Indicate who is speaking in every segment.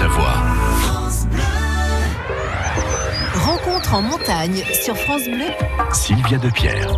Speaker 1: Savoie.
Speaker 2: Rencontre en montagne sur France Bleu.
Speaker 1: Sylvia Depierre.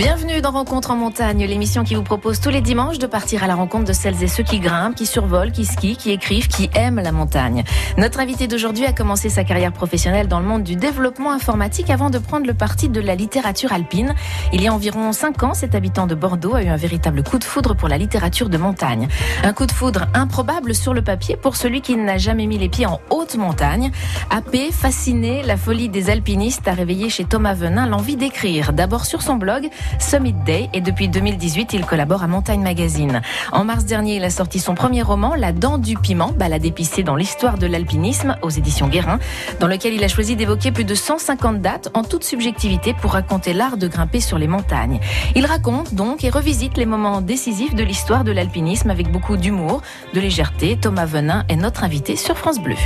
Speaker 3: Bienvenue dans Rencontre en montagne, l'émission qui vous propose tous les dimanches de partir à la rencontre de celles et ceux qui grimpent, qui survolent, qui skient, qui écrivent, qui aiment la montagne. Notre invité d'aujourd'hui a commencé sa carrière professionnelle dans le monde du développement informatique avant de prendre le parti de la littérature alpine. Il y a environ 5 ans, cet habitant de Bordeaux a eu un véritable coup de foudre pour la littérature de montagne. Un coup de foudre improbable sur le papier pour celui qui n'a jamais mis les pieds en haute montagne. AP, fasciné, la folie des alpinistes a réveillé chez Thomas Venin l'envie d'écrire. D'abord sur son blog, Summit Day et depuis 2018, il collabore à Montagne Magazine. En mars dernier, il a sorti son premier roman, La dent du piment, balade épicée dans l'histoire de l'alpinisme aux éditions Guérin, dans lequel il a choisi d'évoquer plus de 150 dates en toute subjectivité pour raconter l'art de grimper sur les montagnes. Il raconte donc et revisite les moments décisifs de l'histoire de l'alpinisme avec beaucoup d'humour, de légèreté. Thomas Venin est notre invité sur France Bleu.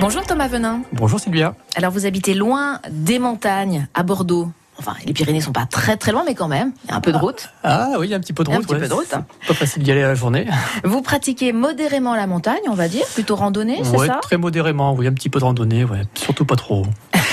Speaker 3: Bonjour Thomas Venin.
Speaker 4: Bonjour Sylvia.
Speaker 3: Alors vous habitez loin des montagnes, à Bordeaux. Enfin, les Pyrénées sont pas très très loin, mais quand même, il y a un peu de route.
Speaker 4: Ah oui, il y a un petit peu de route.
Speaker 3: un petit
Speaker 4: ouais.
Speaker 3: peu de route, hein.
Speaker 4: Pas facile d'y aller à la journée.
Speaker 3: Vous pratiquez modérément la montagne, on va dire, plutôt randonnée, c'est ça?
Speaker 4: très modérément. Oui, un petit peu de randonnée, ouais. Surtout pas trop.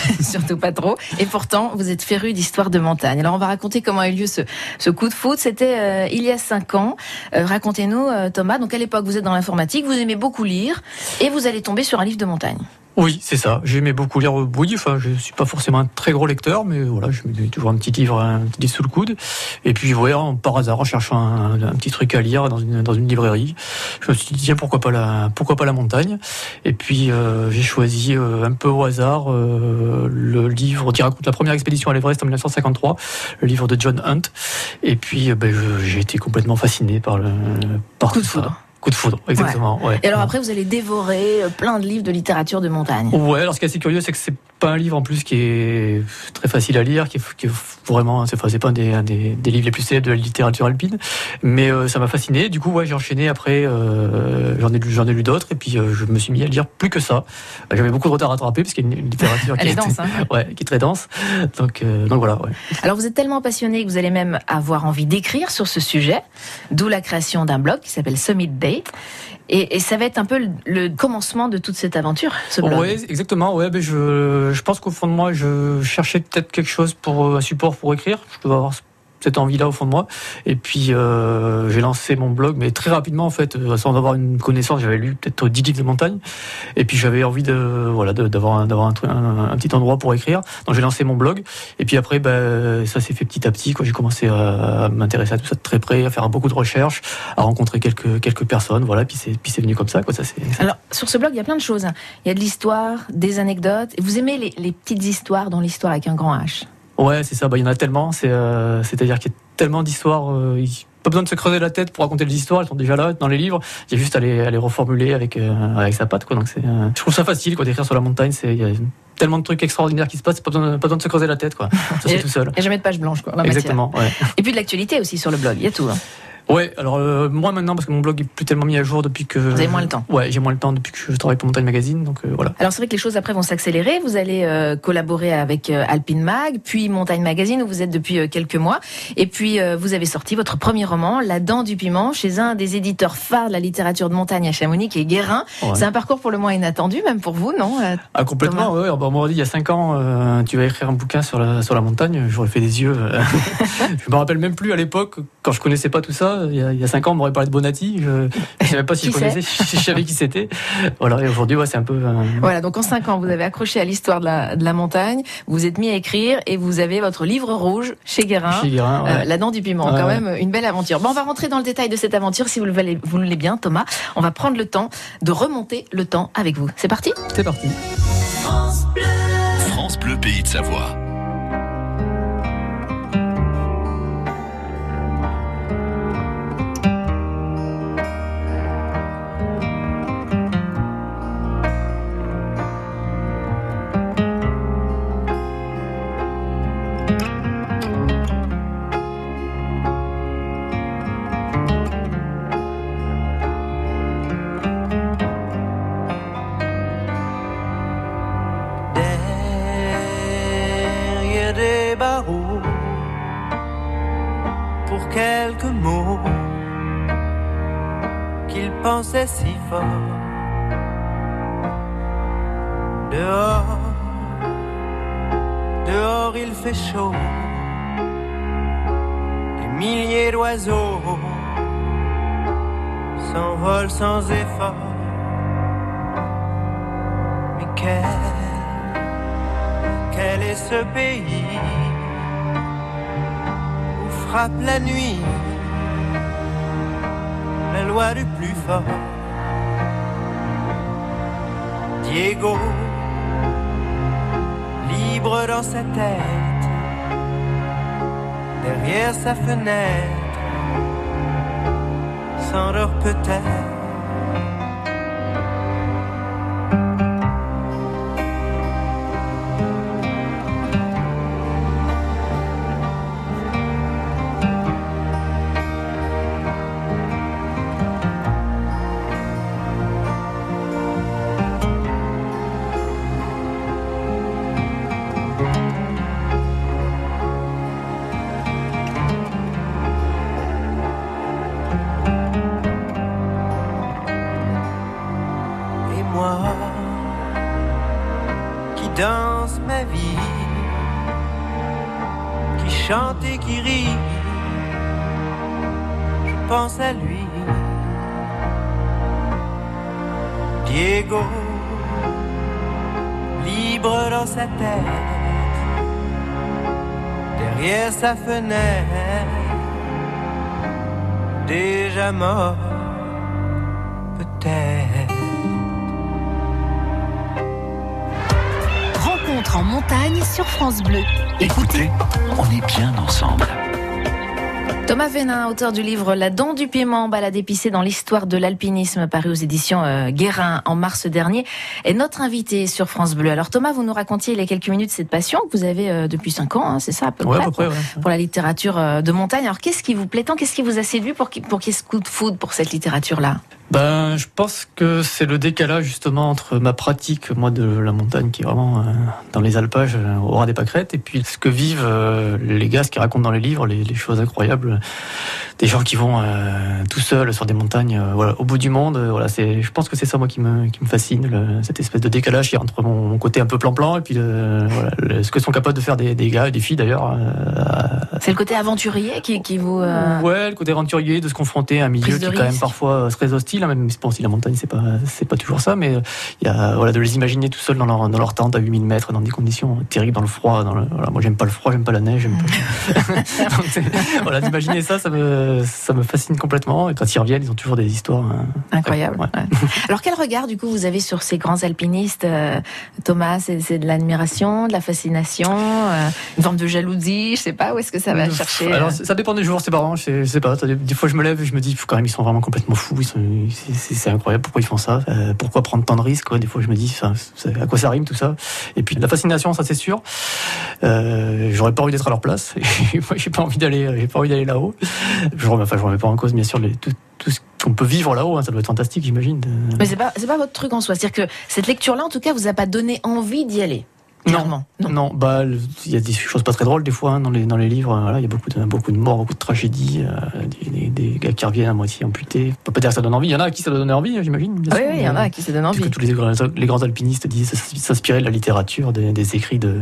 Speaker 3: Surtout pas trop. Et pourtant, vous êtes féru d'histoire de montagne. Alors, on va raconter comment a eu lieu ce, coup de foot. C'était euh, il y a cinq ans. Euh, Racontez-nous, euh, Thomas. Donc, à l'époque, vous êtes dans l'informatique, vous aimez beaucoup lire, et vous allez tomber sur un livre de montagne.
Speaker 4: Oui, c'est ça. J'aimais beaucoup lire. Oui, enfin, je suis pas forcément un très gros lecteur, mais voilà, je mets toujours un petit livre, un petit livre sous le coude. Et puis, ouais, en- par hasard, en cherchant un, un petit truc à lire dans une, dans une librairie, je me suis dit, tiens, pourquoi pas la, pourquoi pas la montagne? Et puis, euh, j'ai choisi euh, un peu au hasard euh, le livre qui raconte la première expédition à l'Everest en 1953, le livre de John Hunt. Et puis, euh, ben, j'ai été complètement fasciné par le, par tout ça. Coup de foudre, exactement. Ouais.
Speaker 3: Et alors après, vous allez dévorer euh, plein de livres de littérature de montagne.
Speaker 4: Ouais, alors ce qui est assez curieux, c'est que c'est pas un livre en plus qui est très facile à lire, qui est, qui est vraiment, c'est enfin, pas un des, un des, des livres les plus célèbres de la littérature alpine, mais euh, ça m'a fasciné. Du coup, ouais, j'ai enchaîné après, euh, j'en ai lu, j'en ai lu d'autres, et puis euh, je me suis mis à lire plus que ça. Bah, J'avais beaucoup de retard à rattraper parce qu'il y a une, une littérature
Speaker 3: Elle
Speaker 4: qui
Speaker 3: est dense, hein.
Speaker 4: ouais, qui est très dense. Donc, donc voilà. Ouais.
Speaker 3: Alors vous êtes tellement passionné que vous allez même avoir envie d'écrire sur ce sujet, d'où la création d'un blog qui s'appelle Summit Day. Et, ça va être un peu le, commencement de toute cette aventure, ce.
Speaker 4: Ouais, exactement. Ben je, je pense qu'au fond de moi, je cherchais peut-être quelque chose pour euh, un support pour écrire. Je devais avoir cette envie-là au fond de moi. Et puis euh, j'ai lancé mon blog, mais très rapidement en fait, euh, sans avoir une connaissance. J'avais lu peut-être 10 livres de montagne, et puis j'avais envie de voilà d'avoir un, un, petit endroit pour écrire. Donc j'ai lancé mon blog. Et puis après, ben ça s'est fait petit à petit. J'ai commencé à, m'intéresser à tout ça de très près, à faire beaucoup de recherches, à rencontrer quelques quelques personnes. Voilà, puis c'est c'est venu comme ça. Quoi, ça
Speaker 3: Alors, sur ce blog, il y a plein de choses. Il y a de l'histoire, des anecdotes. Vous aimez les, les petites histoires dans l'histoire avec un grand H?
Speaker 4: Ouais, c'est ça. Bah, il y en a tellement. C'est, euh, c'est-à-dire qu'il y a tellement d'histoires. Euh, pas besoin de se creuser la tête pour raconter les histoires. Elles sont déjà là dans les livres. Il y a juste à les, à les reformuler avec euh, avec sa patte. Quoi. Donc c'est, euh, je trouve ça facile quoi d'écrire sur la montagne. C'est il y a tellement de trucs extraordinaires qui se passent. Pas besoin, de- pas besoin de se creuser la tête. Quoi. Ça c'est tout seul.
Speaker 3: Il n'y a jamais de page blanche, quoi.
Speaker 4: Exactement. Ouais.
Speaker 3: Et puis de l'actualité aussi sur le blog. Il y a tout. hein.
Speaker 4: Ouais. Alors euh, moi maintenant parce que mon blog est plus tellement mis à jour depuis que.
Speaker 3: Vous avez moins le temps.
Speaker 4: Ouais, j'ai moins le temps depuis que je travaille pour Montagne Magazine. Donc euh, voilà.
Speaker 3: Alors c'est vrai que les choses après vont s'accélérer. Vous allez euh, collaborer avec euh, Alpine Mag, puis Montagne Magazine où vous êtes depuis euh, quelques mois. Et puis euh, vous avez sorti votre premier roman, La Dent du Piment, chez un des éditeurs phares de la littérature de montagne à Chamonix, qui est Guérin.
Speaker 4: Ouais.
Speaker 3: C'est un parcours pour le moins inattendu, même pour vous, non
Speaker 4: Ah complètement, ouais. Bah, on m'aurait dit il y a 5 ans, euh, tu vas écrire un bouquin sur la, sur la montagne, j'aurais fait des yeux. je me rappelle même plus à l'époque, quand je connaissais pas tout ça, il y a, il y a 5 ans, on m'aurait parlé de Bonatti, je, je savais pas si
Speaker 3: Qui
Speaker 4: je connaissais, je savais qui c'était. Voilà, et aujourd'hui, ouais, c'est un peu... euh,
Speaker 3: Voilà, donc en cinq ans, vous avez accroché à l'histoire de la, de la montagne, vous vous êtes mis à écrire et vous avez votre livre rouge chez Guérin.
Speaker 4: chez Guérin, ouais.
Speaker 3: Euh, la dent du piment,
Speaker 4: Ouais,
Speaker 3: quand même une belle aventure. Bon, on va rentrer dans le détail de cette aventure si vous le voulez, vous le voulez bien, Thomas. On va prendre le temps de remonter le temps avec vous. C'est parti?
Speaker 4: C'est parti.
Speaker 1: France Bleu Pays de Savoie.
Speaker 5: Barreaux pour quelques mots
Speaker 6: qu'il pensait si fort. Dehors, dehors il fait chaud. Des milliers d'oiseaux s'envolent sans effort. Mais quel, quel est ce pays où frappe la nuit la loi du plus fort? Diego, libre dans sa tête, derrière sa fenêtre, s'endort peut-être. Diego, libre dans sa tête, derrière sa fenêtre, déjà mort, peut-être.
Speaker 7: Rencontre en montagne sur France Bleu. Écoutez,
Speaker 1: on est bien ensemble.
Speaker 3: Thomas Vénin, auteur du livre La dent du paiement, balade épicée dans l'histoire de l'alpinisme, paru aux éditions euh, Guérin en mars dernier, est notre invité sur France Bleu. Alors Thomas, vous nous racontiez il y a quelques minutes cette passion que vous avez euh, depuis 5 ans, hein, c'est ça à peu
Speaker 4: Ouais,
Speaker 3: près,
Speaker 4: à peu près,
Speaker 3: pour,
Speaker 4: ouais.
Speaker 3: pour la littérature euh, de montagne. Alors qu'est-ce qui vous plaît tant? Qu'est-ce qui vous a séduit pour qu'il pour qu'il y ait ce coup de foudre pour cette littérature-là?
Speaker 4: Ben, je pense que c'est le décalage justement entre ma pratique, moi, de la montagne, qui est vraiment euh, dans les alpages, euh, au ras des pâquerettes, et puis ce que vivent euh, les gars, ce qu'ils racontent dans les livres, les, les choses incroyables, des gens qui vont tout seuls sur des montagnes, voilà, au bout du monde. voilà, c'est, je pense que c'est ça moi qui me, qui me fascine, le- cette espèce de décalage qui est entre mon, mon côté un peu plan-plan et puis le- voilà, le- ce que sont capables de faire des, des gars et des filles d'ailleurs.
Speaker 3: C'est le côté aventurier qui, qui vous...
Speaker 4: Ouais, le côté aventurier, de se confronter à un milieu qui est quand même parfois très hostile. Même bon, si la montagne, c'est pas, c'est pas toujours ça, mais euh, il y a voilà de les imaginer tout seuls dans leur, dans leur tente à 8000 mètres, dans des conditions terribles, dans le froid. Dans le, voilà, moi, j'aime pas le froid, j'aime pas la neige. Pas... Donc, voilà, d'imaginer ça, ça me, ça me fascine complètement. Et quand ils reviennent, ils ont toujours des histoires.
Speaker 3: Incroyable.
Speaker 4: Ouais.
Speaker 3: ouais. Alors quel regard du coup vous avez sur ces grands alpinistes, euh, Thomas? C'est de l'admiration, de la fascination, euh, une forme de jalousie, je sais pas où est-ce que ça va
Speaker 4: Euh,
Speaker 3: chercher.
Speaker 4: Alors,
Speaker 3: euh,
Speaker 4: ça dépend des jours, c'est marrant. Je sais, je sais pas. Des, des fois, je me lève et je me dis, quand même, ils sont vraiment complètement fous. Ils sont, c'est- incroyable. Pourquoi ils font ça Euh, Pourquoi prendre tant de risques Des fois, je me dis, c'est- à quoi ça rime tout ça Et puis, la fascination, ça c'est sûr. Euh, J'aurais pas envie d'être à leur place. Moi, j'ai pas envie d'aller, j'ai pas envie d'aller là-haut. Je remets, enfin, je remets pas en cause, bien sûr, tout, ce qu'on peut vivre là-haut. hein, ça doit être fantastique, j'imagine.
Speaker 3: Mais c'est pas c'est pas votre truc en soi, c'est-à-dire que cette lecture-là en tout cas vous a pas donné envie d'y aller. Clairement.
Speaker 4: Non, non, bah, il y a des choses pas très drôles des fois hein, dans les dans les livres. Voilà, il y a beaucoup de beaucoup de morts, beaucoup de tragédies, euh, des, des, des gars qui reviennent à moitié amputés. On peut pas dire que ça donne envie. Il y en a à qui ça doit donner envie, j'imagine.
Speaker 3: Oui, il y en a qui se donnent
Speaker 4: Parce
Speaker 3: envie.
Speaker 4: que tous les, grands- les grands alpinistes disent s'inspirer de la littérature, des, des écrits de,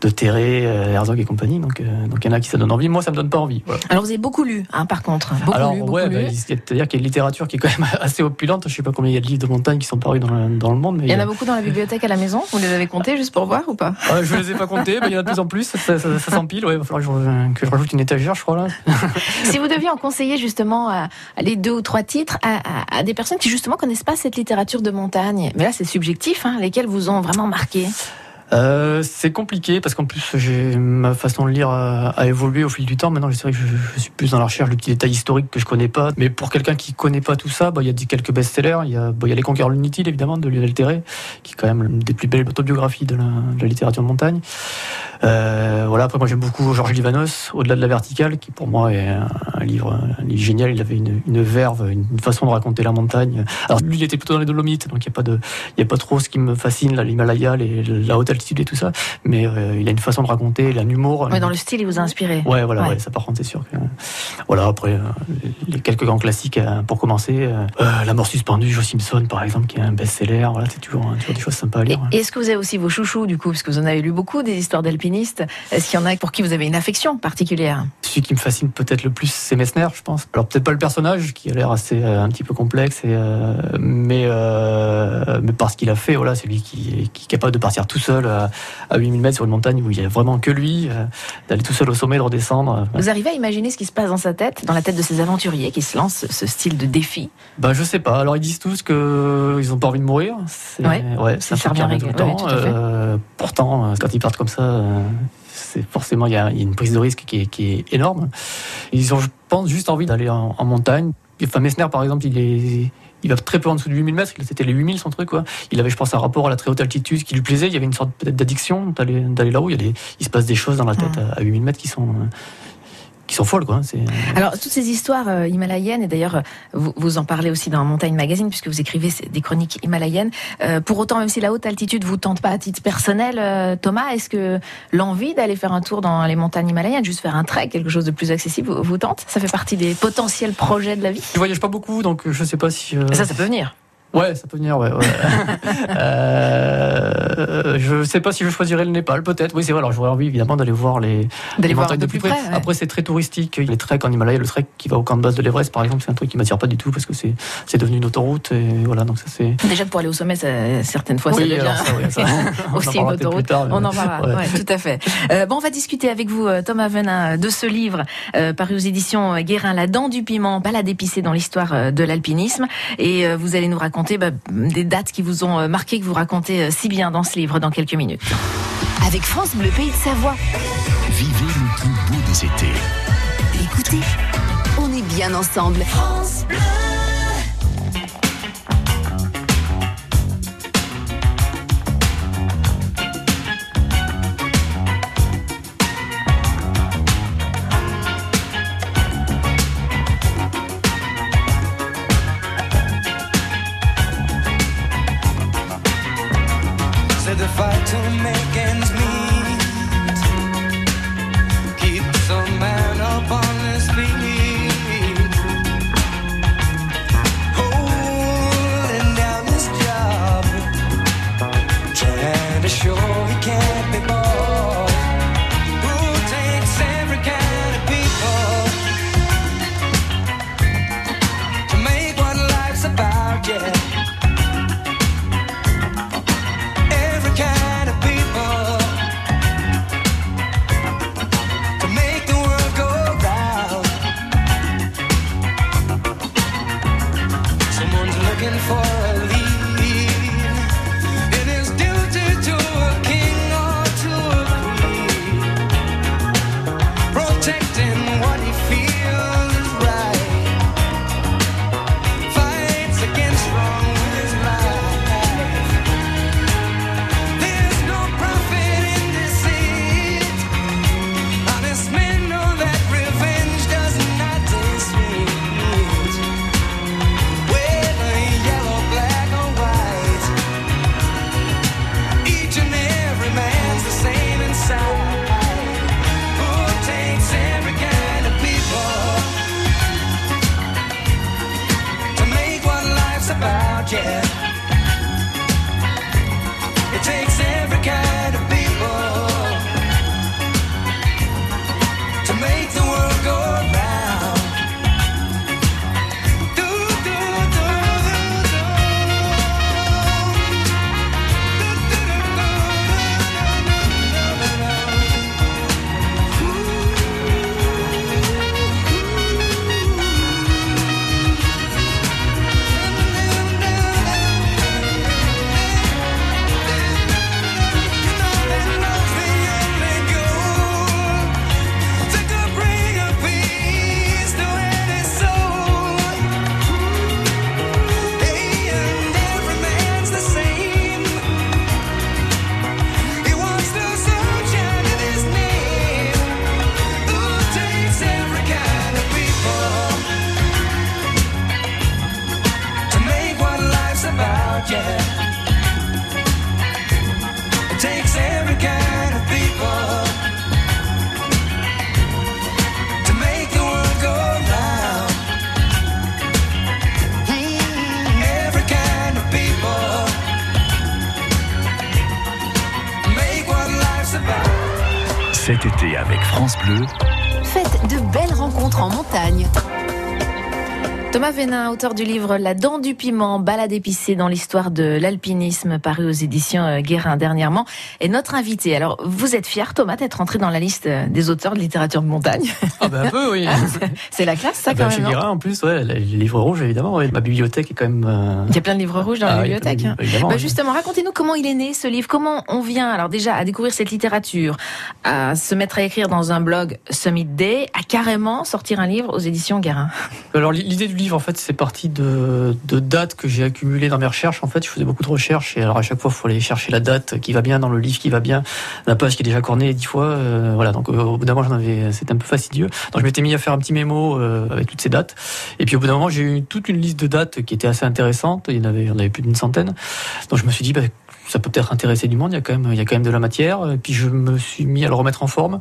Speaker 4: de Terré, euh, Herzog et compagnie. Donc, euh, donc il y en a qui ça donne envie. Moi, ça me donne pas envie. Voilà.
Speaker 3: Alors vous avez beaucoup lu, hein, par contre. Beaucoup
Speaker 4: Alors,
Speaker 3: lu,
Speaker 4: ouais, bah, c'est-à-dire qu'il y a une littérature qui est quand même assez opulente. Je sais pas combien il y a de livres de montagne qui sont parus dans le, dans le monde. Mais
Speaker 3: il y en
Speaker 4: euh,
Speaker 3: a beaucoup dans la bibliothèque à la maison. Vous les avez comptés juste pour voir ou pas?
Speaker 4: Ouais, je les ai pas comptés, mais il y en a de plus en plus. Ça, ça, ça s'empile. Ouais, il va falloir que je, que je rajoute une étagère, je crois là.
Speaker 3: Si vous deviez en conseiller justement à, à les deux ou trois titres à, à- à des personnes qui justement connaissent pas cette littérature de montagne, mais là c'est subjectif, hein, lesquels vous ont vraiment marqué?
Speaker 4: Euh, c'est compliqué parce qu'en plus j'ai ma façon de lire a, évolué au fil du temps. Maintenant, c'est vrai que je, suis plus dans la recherche de petits détails historiques que je connais pas. Mais pour quelqu'un qui connaît pas tout ça, bah, il y a quelques best-sellers. Il y a, bah, y a Les Conquérants évidemment de Lionel Terré, qui est quand même l'une des plus belles autobiographies de la littérature de montagne. Euh, voilà. Après, moi, j'aime beaucoup Georges Livanos, Au-delà de la verticale, qui pour moi est un livre, un livre génial. Il avait une, une verve, une, une façon de raconter la montagne. Alors, lui, il était plutôt dans les Dolomites, donc il n'y a pas de, il y a pas trop ce qui me fascine, l'Himalaya, la haute altitude et tout ça. Mais euh, il a une façon de raconter, il a un humour.
Speaker 3: Ouais, dans le style, il vous a inspiré.
Speaker 4: Ouais, voilà,
Speaker 3: Ouais.
Speaker 4: ouais, ça par contre, c'est sûr que. Voilà, après, euh, les quelques grands classiques euh, pour commencer. La mort suspendue, Joe Simpson, par exemple, qui est un best-seller. Voilà, c'est toujours, toujours des choses sympas à lire.
Speaker 3: et est-ce que vous avez aussi vos chouchous, du coup, parce que vous en avez lu beaucoup, des histoires Est-ce qu'il y en a pour qui vous avez une affection particulière?
Speaker 4: Celui qui me fascine peut-être le plus, c'est Messner, je pense. Alors, peut-être pas le personnage, qui a l'air assez euh, un petit peu complexe, et, euh, mais, euh, mais par ce qu'il a fait, voilà, c'est lui qui, qui est capable de partir tout seul à, à 8000 mètres sur une montagne où il y a vraiment que lui, d'aller tout seul au sommet, de redescendre.
Speaker 3: Vous arrivez à imaginer ce qui se passe dans sa tête, dans la tête de ces aventuriers qui se lancent ce style de défi?
Speaker 4: Bah je sais pas. Alors ils disent tous que ils ont pas envie de mourir. C'est
Speaker 3: Ouais,
Speaker 4: ouais,
Speaker 3: ça
Speaker 4: un truc
Speaker 3: revient
Speaker 4: tout le
Speaker 3: ouais,
Speaker 4: temps.
Speaker 3: tout.
Speaker 4: Euh, pourtant, quand ils partent comme ça, c'est forcément il y, a une prise de risque qui est, qui est énorme. Ils ont, je pense, juste envie d'aller en, en montagne. Enfin, Messner, par exemple, il est il va très peu en dessous de 8000 mètres, c'était les 8000 son truc quoi. Il avait je pense un rapport à la très haute altitude qui lui plaisait, il y avait une sorte peut-être d'addiction d'aller là-haut, il, se passe des choses dans la tête à, à 8000 mètres qui sont euh, qui sont folles quoi. C'est
Speaker 3: Alors, toutes ces histoires euh, himalayennes, et d'ailleurs, vous, vous en parlez aussi dans Montagne Magazine, puisque vous écrivez des chroniques himalayennes. Euh, pour autant, même si la haute altitude vous tente pas à titre personnel, euh, Thomas, est-ce que l'envie d'aller faire un tour dans les montagnes himalayennes, juste faire un trek, quelque chose de plus accessible, vous, vous tente? Ça fait partie des potentiels projets de la vie?
Speaker 4: Je voyage pas beaucoup donc je sais pas si euh,
Speaker 3: Ça, ça peut venir.
Speaker 4: Ouais, ça peut venir, ouais. ouais. euh, je sais pas si je choisirais le Népal, peut-être. Oui, c'est vrai. Alors, j'aurais envie, évidemment, d'aller voir les, les
Speaker 3: voir
Speaker 4: montagnes de
Speaker 3: plus
Speaker 4: près.
Speaker 3: près. ouais.
Speaker 4: Après, c'est très touristique. Les treks en Himalaya, le trek qui va au camp de base de l'Everest, par exemple, c'est un truc qui m'attire pas du tout parce que c'est, c'est devenu une autoroute. Et voilà, donc ça, c'est.
Speaker 3: Déjà, pour aller au sommet, ça- certaines fois,
Speaker 4: Oui,
Speaker 3: devient
Speaker 4: alors ça, oui, ça, on en
Speaker 3: aussi une autoroute.
Speaker 4: tard,
Speaker 3: On en parlera,
Speaker 4: Ouais.
Speaker 3: ouais, tout à fait. Euh, bon, on va discuter avec vous, euh, Thomas Venin, de ce livre euh, paru aux éditions Guérin, La dent du piment, balade épicée dans l'histoire de l'alpinisme. Et vous allez nous raconter bah, des dates qui vous ont euh, marqué, que vous racontez euh, si bien dans ce livre dans quelques minutes.
Speaker 2: Avec France Bleu Pays de Savoie.
Speaker 1: Vivez le plus beau des étés.
Speaker 2: Écoutez, on est bien ensemble.
Speaker 5: C'est
Speaker 1: Cet été avec France Bleu,
Speaker 2: faites de belles rencontres en montagne.
Speaker 3: Thomas Vénin, auteur du livre La dent du piment, balade épicée dans l'histoire de l'alpinisme, paru aux éditions euh, Guérin dernièrement, est notre invité. Alors, vous êtes fier, Thomas, d'être entré dans la liste euh, des auteurs de littérature de montagne?
Speaker 4: Ah ben un peu, oui.
Speaker 3: C'est la classe, ça,
Speaker 4: Ah ben,
Speaker 3: quand
Speaker 4: chez
Speaker 3: même. non?
Speaker 4: Guérin, en plus, ouais, les livres rouges, évidemment. ouais. Ma bibliothèque est quand même. euh,
Speaker 3: Il y a plein de livres rouges dans
Speaker 4: ah,
Speaker 3: la
Speaker 4: oui,
Speaker 3: bibliothèque. hein. Bah
Speaker 4: ouais.
Speaker 3: justement, racontez-nous comment il est né ce livre, comment on vient alors déjà à découvrir cette littérature, à se mettre à écrire dans un blog Summit Day, à carrément sortir un livre aux éditions Guérin?
Speaker 4: Alors l'idée du livre en fait c'est parti de, dates que j'ai accumulées dans mes recherches. En fait je faisais beaucoup de recherches et alors à chaque fois il faut aller chercher la date qui va bien dans le livre qui va bien, la page qui est déjà cornée dix fois. euh, voilà donc au bout d'un moment j'en avais c'était un peu fastidieux. Donc je m'étais mis à faire un petit mémo euh, avec toutes ces dates et puis au bout d'un moment j'ai eu toute une liste de dates qui était assez intéressante. Il y en avait il y en avait plus d'une centaine. Donc je me suis dit bah, ça peut peut-être intéresser du monde, il y a quand même, il y a quand même de la matière. Et puis je me suis mis à le remettre en forme.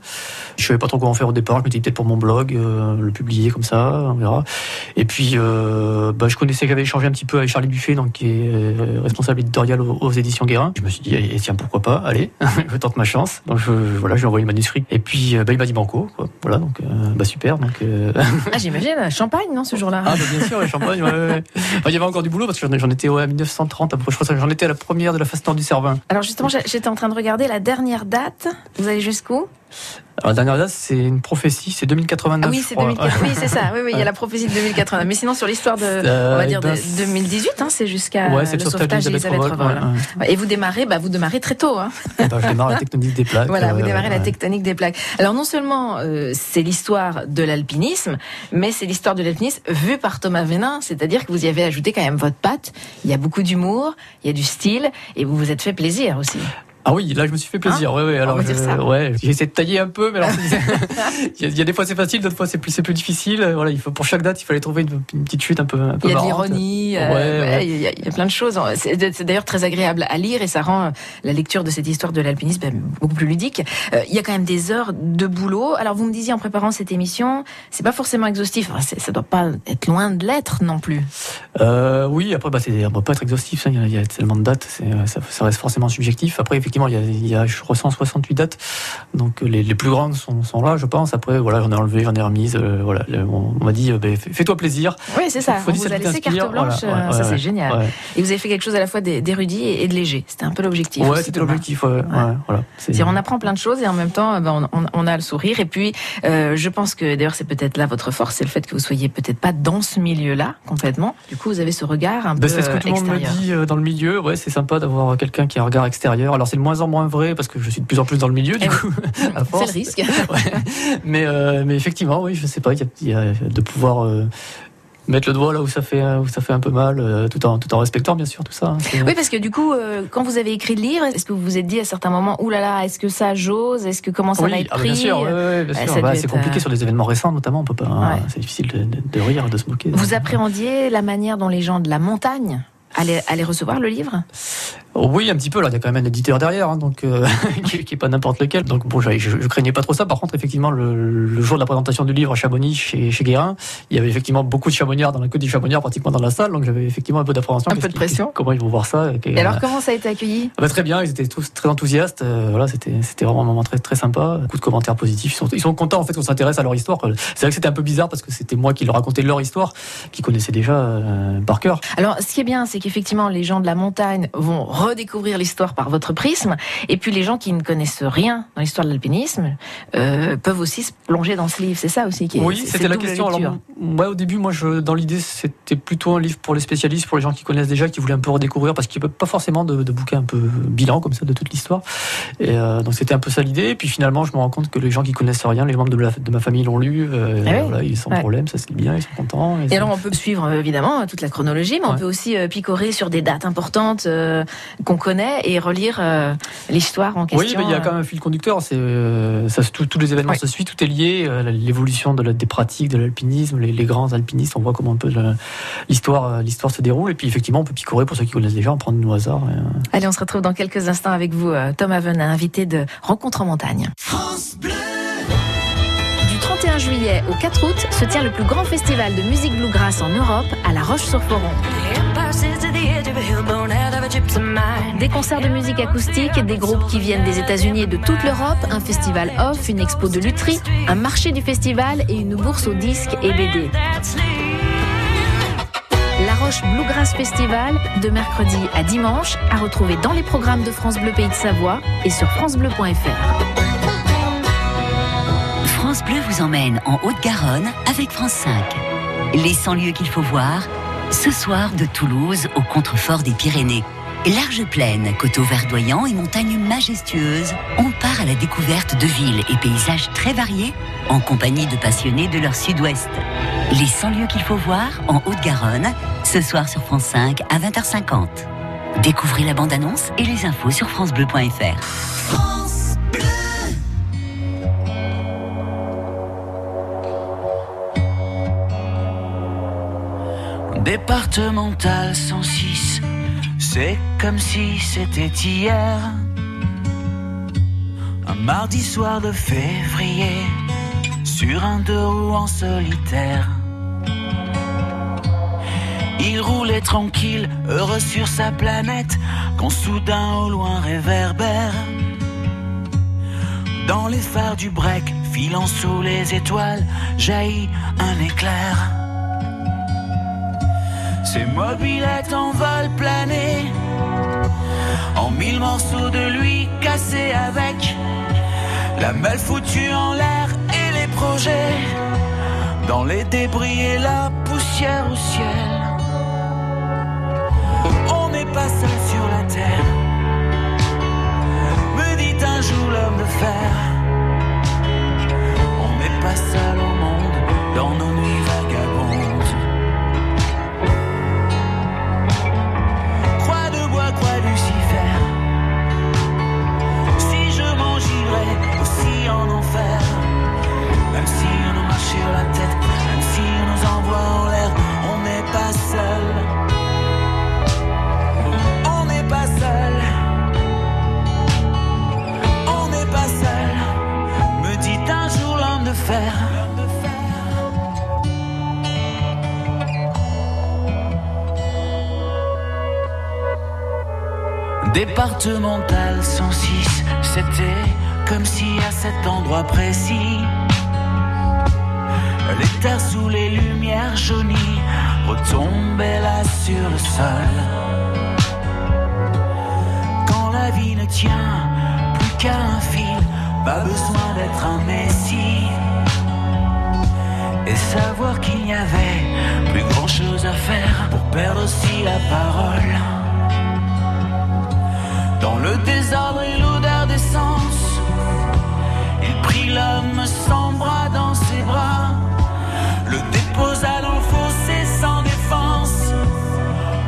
Speaker 4: Je savais pas trop comment faire au départ. Je m'étais dit peut-être pour mon blog, euh, le publier comme ça, on verra. Et puis, euh, bah, je connaissais, j'avais échangé un petit peu avec Charlie Buffet, donc qui est euh, responsable éditorial aux, aux éditions Guérin. Je me suis dit, eh, tiens, pourquoi pas, allez, je tente ma chance. Donc je, voilà, je lui ai envoyé le manuscrit. Et puis, bah, il m'a dit banco, quoi. Voilà, donc, bah super. Donc,
Speaker 3: Ah j'imagine, champagne non ce jour-là?
Speaker 4: Ah, bah, bien sûr, les champagnes, ouais, ouais. Enfin, il y avait encore du boulot parce que j'en- étais ouais, à 1930, à peu près. Je crois que j'en étais à la première de la phase du Cervin.
Speaker 3: Alors justement, j'étais en train de regarder la dernière date. Vous allez jusqu'où?
Speaker 4: Alors, la dernière date, c'est une prophétie, c'est 2089.
Speaker 3: Ah oui, c'est
Speaker 4: crois.
Speaker 3: 2004. Oui, c'est ça. Oui, oui, il y a la prophétie de 2080. Mais sinon, sur l'histoire de,
Speaker 4: Euh,
Speaker 3: on va dire
Speaker 4: ben,
Speaker 3: de 2018, hein, c'est jusqu'à
Speaker 4: Ouais,
Speaker 3: le
Speaker 4: le sauvetage d'Elisabeth ouais, ouais.
Speaker 3: Et vous démarrez, bah, vous démarrez très tôt. Hein.
Speaker 4: Je démarre la tectonique des plaques.
Speaker 3: Voilà, vous
Speaker 4: euh,
Speaker 3: démarrez la tectonique des plaques. Alors non seulement euh, c'est l'histoire de l'alpinisme, mais c'est l'histoire de l'alpinisme vue par Thomas Vénin, c'est-à-dire que vous y avez ajouté quand même votre patte. Il y a beaucoup d'humour, il y a du style, et vous vous êtes fait plaisir aussi.
Speaker 4: Ah oui, là je me suis fait plaisir. ouais, ouais. Alors
Speaker 3: va
Speaker 4: je-
Speaker 3: dire ça.
Speaker 4: ouais, j'ai essayé de tailler un peu, mais alors il y, a, il y a des fois c'est facile, d'autres fois c'est plus c'est plus difficile. Voilà, il faut pour chaque date, il fallait trouver une, une petite chute un peu un peu
Speaker 3: Il y a de l'ironie, euh,
Speaker 4: Ouais,
Speaker 3: ouais. Il, y a, il y a plein de choses. C'est d'ailleurs très agréable à lire et ça rend euh, la lecture de cette histoire de l'alpinisme ben, beaucoup plus ludique. Euh, il y a quand même des heures de boulot. Alors vous me disiez en préparant cette émission, c'est pas forcément exhaustif. Enfin, ça doit pas être loin de l'être non plus.
Speaker 4: Euh, oui, après bah c'est on pas être exhaustif, ça, il y a, il y a tellement de dates, ça, ça reste forcément subjectif. Après effectivement, il y a, il y a je crois 168 dates, donc euh, les, les plus grandes sont, sont là, je pense. Après voilà, j'en ai enlevé, j'en ai remise. euh, voilà, le- on, on m'a dit euh, ben, fais- fais-toi plaisir.
Speaker 3: Oui, c'est ça.
Speaker 4: Faut
Speaker 3: On vous a laissé carte blanche.
Speaker 4: voilà, ouais,
Speaker 3: ça,
Speaker 4: ouais,
Speaker 3: c'est génial.
Speaker 4: Ouais.
Speaker 3: Et vous avez fait quelque chose à la fois d'é- d'érudit et de léger. C'était un peu l'objectif. Aussi,
Speaker 4: c'était l'objectif. Voilà.
Speaker 3: On apprend plein de choses et en même temps, euh, ben, on, a le sourire. Et puis, euh, je pense que d'ailleurs, c'est peut-être là votre force, c'est le fait que vous soyez peut-être pas dans ce milieu-là complètement. Du coup, vous avez ce regard un
Speaker 4: Ben,
Speaker 3: peu
Speaker 4: c'est ce que tout le monde me dit dans le milieu. Ouais, c'est sympa d'avoir quelqu'un qui a un regard extérieur. Alors c'est de moins en moins vrai parce que je suis de plus en plus dans le milieu du
Speaker 3: Eh
Speaker 4: coup.
Speaker 3: C'est le risque.
Speaker 4: Ouais. Mais euh, mais effectivement, oui, je sais pas, il y a, il y a de pouvoir euh, mettre le doigt là où ça fait où ça fait un peu mal, euh, tout en tout en respectant bien sûr tout ça. hein.
Speaker 3: Oui, parce que du coup, euh, quand vous avez écrit le livre, est-ce que vous vous êtes dit à certains moments, oulala, là là, est-ce que ça j'ose? Est-ce que comment ça
Speaker 4: Oui,
Speaker 3: va être
Speaker 4: ah
Speaker 3: pris?
Speaker 4: bien sûr, ouais, Bah, c'est compliqué sur des événements récents notamment. On peut pas, hein,
Speaker 3: Ouais.
Speaker 4: c'est difficile de, de- de rire, de se moquer.
Speaker 3: Vous appréhendiez la manière dont les gens de la montagne allaient, allaient recevoir le livre?
Speaker 4: Oui, un petit peu. Là, il y a quand même un éditeur derrière, hein, donc euh, qui, qui est pas n'importe lequel. Donc bon, je, je, je craignais pas trop ça. Par contre, effectivement, le, le jour de la présentation du livre à Chamonix, chez, chez Guérin, il y avait effectivement beaucoup de chamonnières dans la côte des chamonnières, pratiquement dans la salle. Donc j'avais effectivement un peu d'appréhension.
Speaker 3: Un peu de pression.
Speaker 4: Comment ils vont voir ça et,
Speaker 3: Et alors, comment ça a été accueilli?
Speaker 4: Ah bah, très bien, ils étaient tous très enthousiastes. euh, voilà, c'était c'était vraiment un moment très très sympa. Beaucoup de commentaires positifs. Ils sont, ils sont contents en fait qu'on s'intéresse à leur histoire. C'est vrai que c'était un peu bizarre parce que c'était moi qui leur racontais leur histoire, qu'ils connaissaient déjà euh, par cœur.
Speaker 3: Alors, ce qui est bien, c'est qu'effectivement, les gens de la montagne vont redécouvrir l'histoire par votre prisme, et puis les gens qui ne connaissent rien dans l'histoire de l'alpinisme euh, peuvent aussi se plonger dans ce livre. C'est ça aussi qui est.
Speaker 4: Oui,
Speaker 3: c'est-
Speaker 4: c'était
Speaker 3: c'est
Speaker 4: la question.
Speaker 3: lecture.
Speaker 4: Alors, moi, au début, moi, je, dans l'idée, c'était plutôt un livre pour les spécialistes, pour les gens qui connaissent déjà, qui voulaient un peu redécouvrir, parce qu'il n'y a pas forcément de, de bouquin un peu bilan comme ça de toute l'histoire. Et euh, donc, c'était un peu ça l'idée. Et puis finalement, je me rends compte que les gens qui connaissent rien, les membres de, la- de ma famille l'ont lu. euh,
Speaker 3: Ah oui.
Speaker 4: voilà, ils sont
Speaker 3: Ouais.
Speaker 4: problème, ça lit bien, ils sont contents.
Speaker 3: Et alors, on peut suivre évidemment toute la chronologie, mais on peut aussi picorer sur des dates importantes euh, qu'on connaît et relire euh, l'histoire en
Speaker 4: Oui,
Speaker 3: question.
Speaker 4: mais il y a
Speaker 3: euh.
Speaker 4: quand même un fil conducteur. C'est euh, tous les événements
Speaker 3: Oui.
Speaker 4: se suivent, tout est lié. euh, L'évolution de la- des pratiques de l'alpinisme, les, les grands alpinistes, on voit comment un peu le- l'histoire l'histoire se déroule. Et puis effectivement, on peut picorer pour ceux qui connaissent déjà, en prendre une au hasard. et, euh,
Speaker 3: Allez, on se retrouve dans quelques instants avec vous, euh, Thomas Venin, invité de Rencontre en montagne. Du 31 31 juillet au 4 août se tient le plus grand festival de musique bluegrass en Europe à La Roche-sur-Foron. Des concerts de musique acoustique, des groupes qui viennent des États-Unis et de toute l'Europe, un festival off, une expo de lutherie, un marché du festival et une bourse aux disques et BD. La Roche Bluegrass Festival, de mercredi à dimanche, à retrouver dans les programmes de France Bleu Pays de Savoie et sur francebleu.fr.
Speaker 8: France Bleu vous emmène en Haute-Garonne avec France 5. Les 100 lieux qu'il faut voir, ce soir de Toulouse au contrefort des Pyrénées. Large plaine, coteaux verdoyants et montagnes majestueuses, on part à la découverte de villes et paysages très variés en compagnie de passionnés de leur sud-ouest. Les 100 lieux qu'il faut voir en Haute-Garonne, ce soir sur France 5 à 20h50. Découvrez la bande-annonce et les infos sur francebleu.fr.
Speaker 5: Départemental 106, c'est comme si c'était hier. Un mardi soir de février, sur un deux roues en solitaire. Il roulait tranquille, heureux sur sa planète, quand soudain au loin réverbère. Dans les phares du break, filant sous les étoiles, jaillit un éclair. Ses mobilettes en vol plané, en mille morceaux de lui cassés avec la malle foutue en l'air et les projets, dans les débris et la poussière au ciel. On n'est pas seul sur la terre, me dit un jour l'homme de fer. On n'est pas seul au monde dans nos nuits Lucifer. Si je m'en j'irai aussi en enfer. Même si on nous marche sur la tête, même si on nous envoie en l'air, on n'est pas seul. Départemental 106, c'était comme si à cet endroit précis, terres sous les lumières jaunies retombaient là sur le sol. Quand la vie ne tient plus qu'à un fil, pas besoin d'être un messie. Et savoir qu'il n'y avait plus grand chose à faire pour perdre aussi la parole. Le désordre et l'odeur d'essence, il prit l'homme sans bras dans ses bras, le déposa dans le fossé sans défense,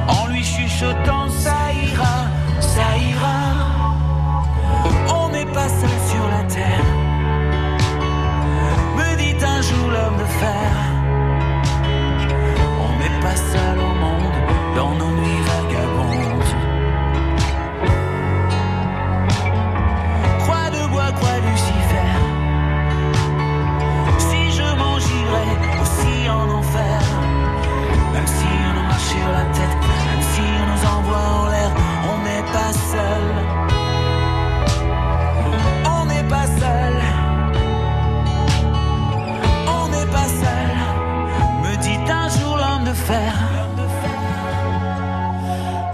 Speaker 5: en lui chuchotant ça ira, ça ira. On n'est pas seul sur la terre, me dit un jour l'homme de fer.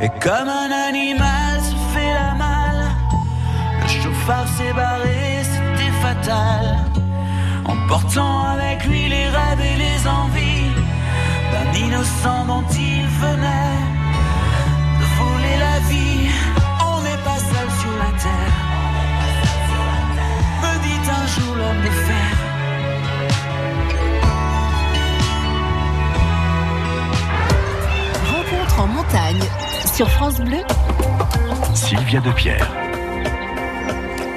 Speaker 5: Et comme un animal se fait la malle. Le chauffard s'est barré, c'était fatal. Emportant avec lui les rêves et les envies d'un innocent dont il venait de voler la vie. On n'est pas seul sur la terre. Me dit un jour l'homme de fer.
Speaker 2: Rencontre en montagne sur France Bleu.
Speaker 1: Sylvia Depierre.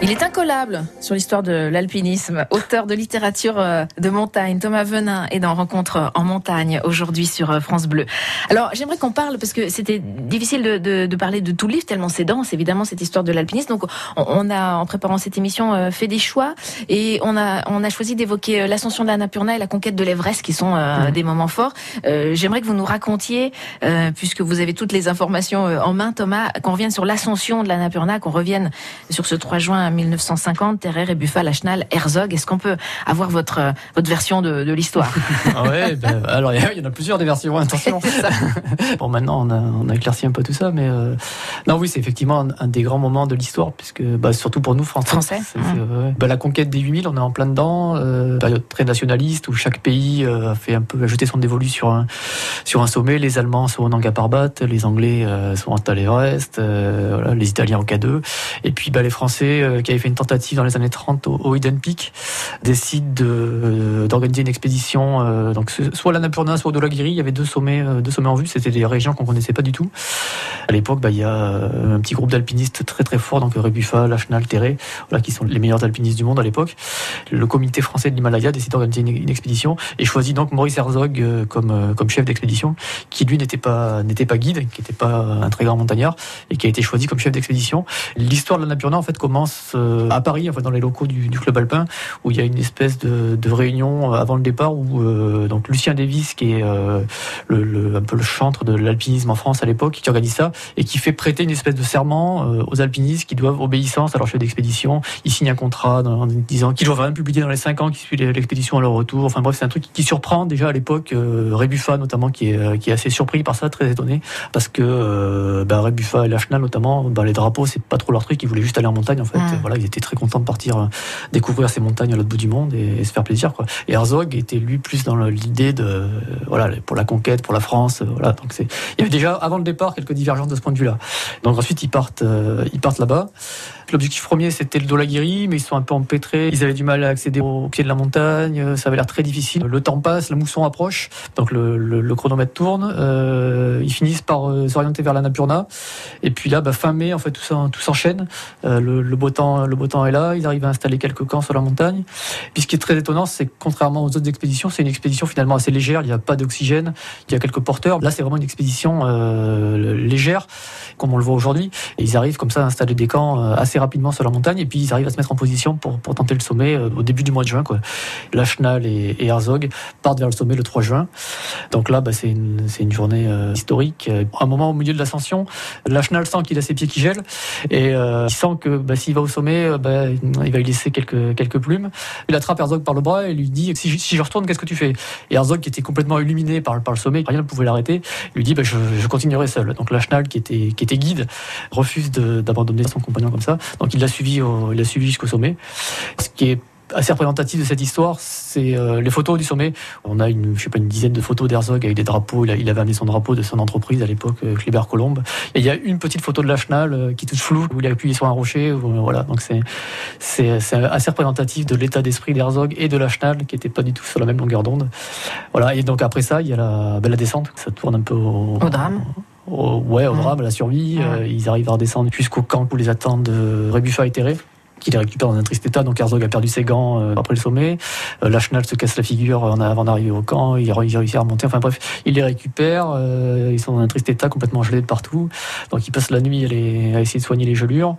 Speaker 3: Il est incollable sur l'histoire de l'alpinisme, auteur de littérature euh, de montagne. Thomas Venin est dans Rencontre en montagne aujourd'hui sur euh, France Bleu. Alors j'aimerais qu'on parle, parce que c'était difficile de, de, de, parler de tout le livre, tellement c'est dense évidemment cette histoire de l'alpinisme. Donc on, a, en préparant cette émission, euh, fait des choix et on a, on a choisi d'évoquer l'ascension de l'Annapurna et la conquête de l'Everest qui sont mmh. des moments forts. j'aimerais que vous nous racontiez, puisque vous avez toutes les informations en main Thomas, qu'on revienne sur l'ascension de l'Annapurna, qu'on revienne sur ce 3 juin 1950, Terrer et Buffal, Lachenal, Herzog. Est-ce qu'on peut avoir votre, votre version de, de l'histoire?
Speaker 4: Ah Ouais, ben, alors il y, en a plusieurs des versions, attention. bon, maintenant on a, on a, éclairci un peu tout ça, mais euh, non, oui, c'est effectivement un, des grands moments de l'histoire, puisque bah, surtout pour nous, Français.
Speaker 3: Français
Speaker 4: bah, la conquête des 8000, on est en plein dedans, euh, période très nationaliste où chaque pays euh, a fait un peu ajouter son dévolu sur un, sur un sommet. Les Allemands sont au Nanga Parbat, les Anglais euh, sont à l'Everest, voilà, les Italiens au K2, et puis bah, les Français euh, qui avait fait une tentative dans les années 30 au, Hidden Peak, décide d'organiser une expédition. Euh, donc soit l'Annapurna, soit au Dolagiri. Il y avait deux sommets, euh, deux sommets en vue. C'était des régions qu'on connaissait pas du tout. À l'époque, bah, il y a un petit groupe d'alpinistes très très fort, donc Rebuffa, Lachenal, Terré, voilà, qui sont les meilleurs alpinistes du monde à l'époque. Le comité français de l'Himalaya décide d'organiser une, expédition et choisit donc Maurice Herzog comme, comme chef d'expédition, qui lui n'était pas, pas guide, qui n'était pas un très grand montagnard et qui a été choisi comme chef d'expédition. L'histoire de l'Annapurna en fait commence euh, à Paris, enfin dans les locaux du, club alpin, où il y a une espèce de, réunion euh, avant le départ où euh, donc Lucien Davis, qui est un peu le chantre de l'alpinisme en France à l'époque, qui organise ça et qui fait prêter une espèce de serment aux alpinistes qui doivent obéissance à leur chef d'expédition. Ils signent un contrat en disant qu'ils doivent rien publier dans les 5 ans qui suivent l'expédition à leur retour. Enfin bref, c'est un truc qui surprend déjà à l'époque Rébuffa notamment, qui est, qui est assez surpris par ça, très étonné, parce que ben, Rébuffa et Lachenal notamment, ben, les drapeaux, c'est pas trop leur truc, ils voulaient juste aller en montagne en fait. Voilà, ils étaient très contents de partir euh, découvrir ces montagnes à l'autre bout du monde et, se faire plaisir. Quoi. Et Herzog était lui plus dans l'idée de voilà pour la conquête, pour la France. Euh, voilà, donc c'est il y avait déjà avant le départ quelques divergences de ce point de vue-là. Donc ensuite ils partent euh, ils partent là-bas. L'objectif premier, c'était le Dolagiri, mais ils sont un peu empêtrés. Ils avaient du mal à accéder au pied de la montagne. Ça avait l'air très difficile. Le temps passe, la mousson approche, donc le, chronomètre tourne. Euh, ils finissent par euh, s'orienter vers la Napurna. Et puis là, bah, fin mai, en fait, tout tout s'enchaîne. Euh, le, beau temps, le beau temps est là. Ils arrivent à installer quelques camps sur la montagne. Puis ce qui est très étonnant, c'est que contrairement aux autres expéditions, c'est une expédition finalement assez légère. Il n'y a pas d'oxygène. Il y a quelques porteurs. Là, c'est vraiment une expédition euh, légère, comme on le voit aujourd'hui. Ils arrivent comme ça à installer des camps euh, assez rapidement sur la montagne et puis ils arrivent à se mettre en position pour, tenter le sommet euh, au début du mois de juin. Quoi. Lachenal et, Herzog partent vers le sommet le 3 juin. Donc là, bah, c'est une, journée historique. Un moment au milieu de l'ascension, Lachenal sent qu'il a ses pieds qui gèlent et il sent que bah, s'il va au sommet, bah, il va lui laisser quelques, quelques plumes. Il attrape Herzog par le bras et lui dit si je, retourne, qu'est-ce que tu fais? Et Herzog, qui était complètement illuminé par, par le sommet, rien ne pouvait l'arrêter, lui dit bah, je, je, continuerai seul. Donc Lachenal, qui était, qui était guide, refuse d'abandonner son compagnon comme ça. Donc il l'a suivi, il l'a suivi jusqu'au sommet. Ce qui est assez représentatif de cette histoire, c'est euh, les photos du sommet. On a une, je sais pas, une dizaine de photos d'Herzog avec des drapeaux. Il, il, avait amené son drapeau de son entreprise à l'époque, euh, Kleber Colombe. Et il y a une petite photo de Lachenal euh, qui est toute floue, où il a appuyé sur un rocher. voilà, donc c'est c'est assez représentatif de l'état d'esprit d'Herzog et de Lachenal, qui n'étaient pas du tout sur la même longueur d'onde. Voilà. Et donc après ça, il y a la, ben, la descente. Ça tourne un peu au,
Speaker 3: au drame.
Speaker 4: Au, ouais, au drame, à la survie. ils arrivent à redescendre jusqu'au camp où les attendent Rebuffa et Terré qui les récupère dans un triste état. Donc Herzog a perdu ses gants euh, après le sommet. Euh, Lachenal se casse la figure avant d'arriver au camp. Il, réussit à remonter. Enfin bref, il les récupère. Euh, ils sont dans un triste état, complètement gelés de partout. Donc il passe la nuit à, essayer de soigner les gelures.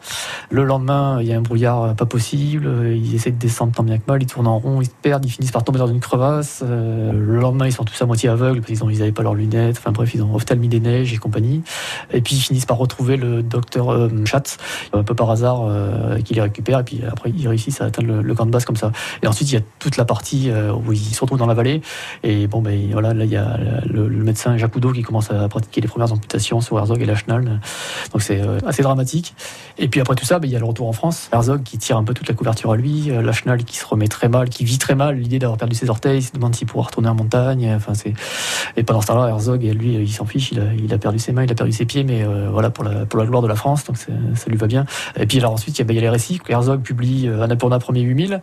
Speaker 4: Le lendemain, il y a un brouillard pas possible. Ils essaient de descendre tant bien que mal. Ils tournent en rond, ils se perdent. Ils finissent par tomber dans une crevasse. le lendemain, ils sont tous à moitié aveugles parce qu'ils n'avaient pas leurs lunettes. Enfin bref, ils ont ophtalmie des neiges et compagnie. Et puis ils finissent par retrouver le docteur Schatz, un peu par hasard, qui les récupère et puis après ils réussissent à atteindre le, camp de base comme ça. Et ensuite il y a toute la partie euh, où ils se retrouvent dans la vallée et bon ben voilà là il y a le, médecin Jacques qui commence à pratiquer les premières amputations sur Herzog et Lachenal. Donc c'est euh, assez dramatique. Et puis après tout ça, ben, il y a le retour en France. Herzog qui tire un peu toute la couverture à lui, euh, Lachenal qui se remet très mal, qui vit très mal l'idée d'avoir perdu ses orteils, il se demande s'il pourra retourner en montagne. Enfin c'est et pendant ce temps-là, Herzog lui il s'en fiche, il a, il a, perdu ses mains, il a perdu ses pieds, mais voilà pour la pour la gloire de la France, donc ça lui va bien. Et puis alors ensuite il y a, ben, il y a les récits. Herzog publie Annapurna Premier 8000,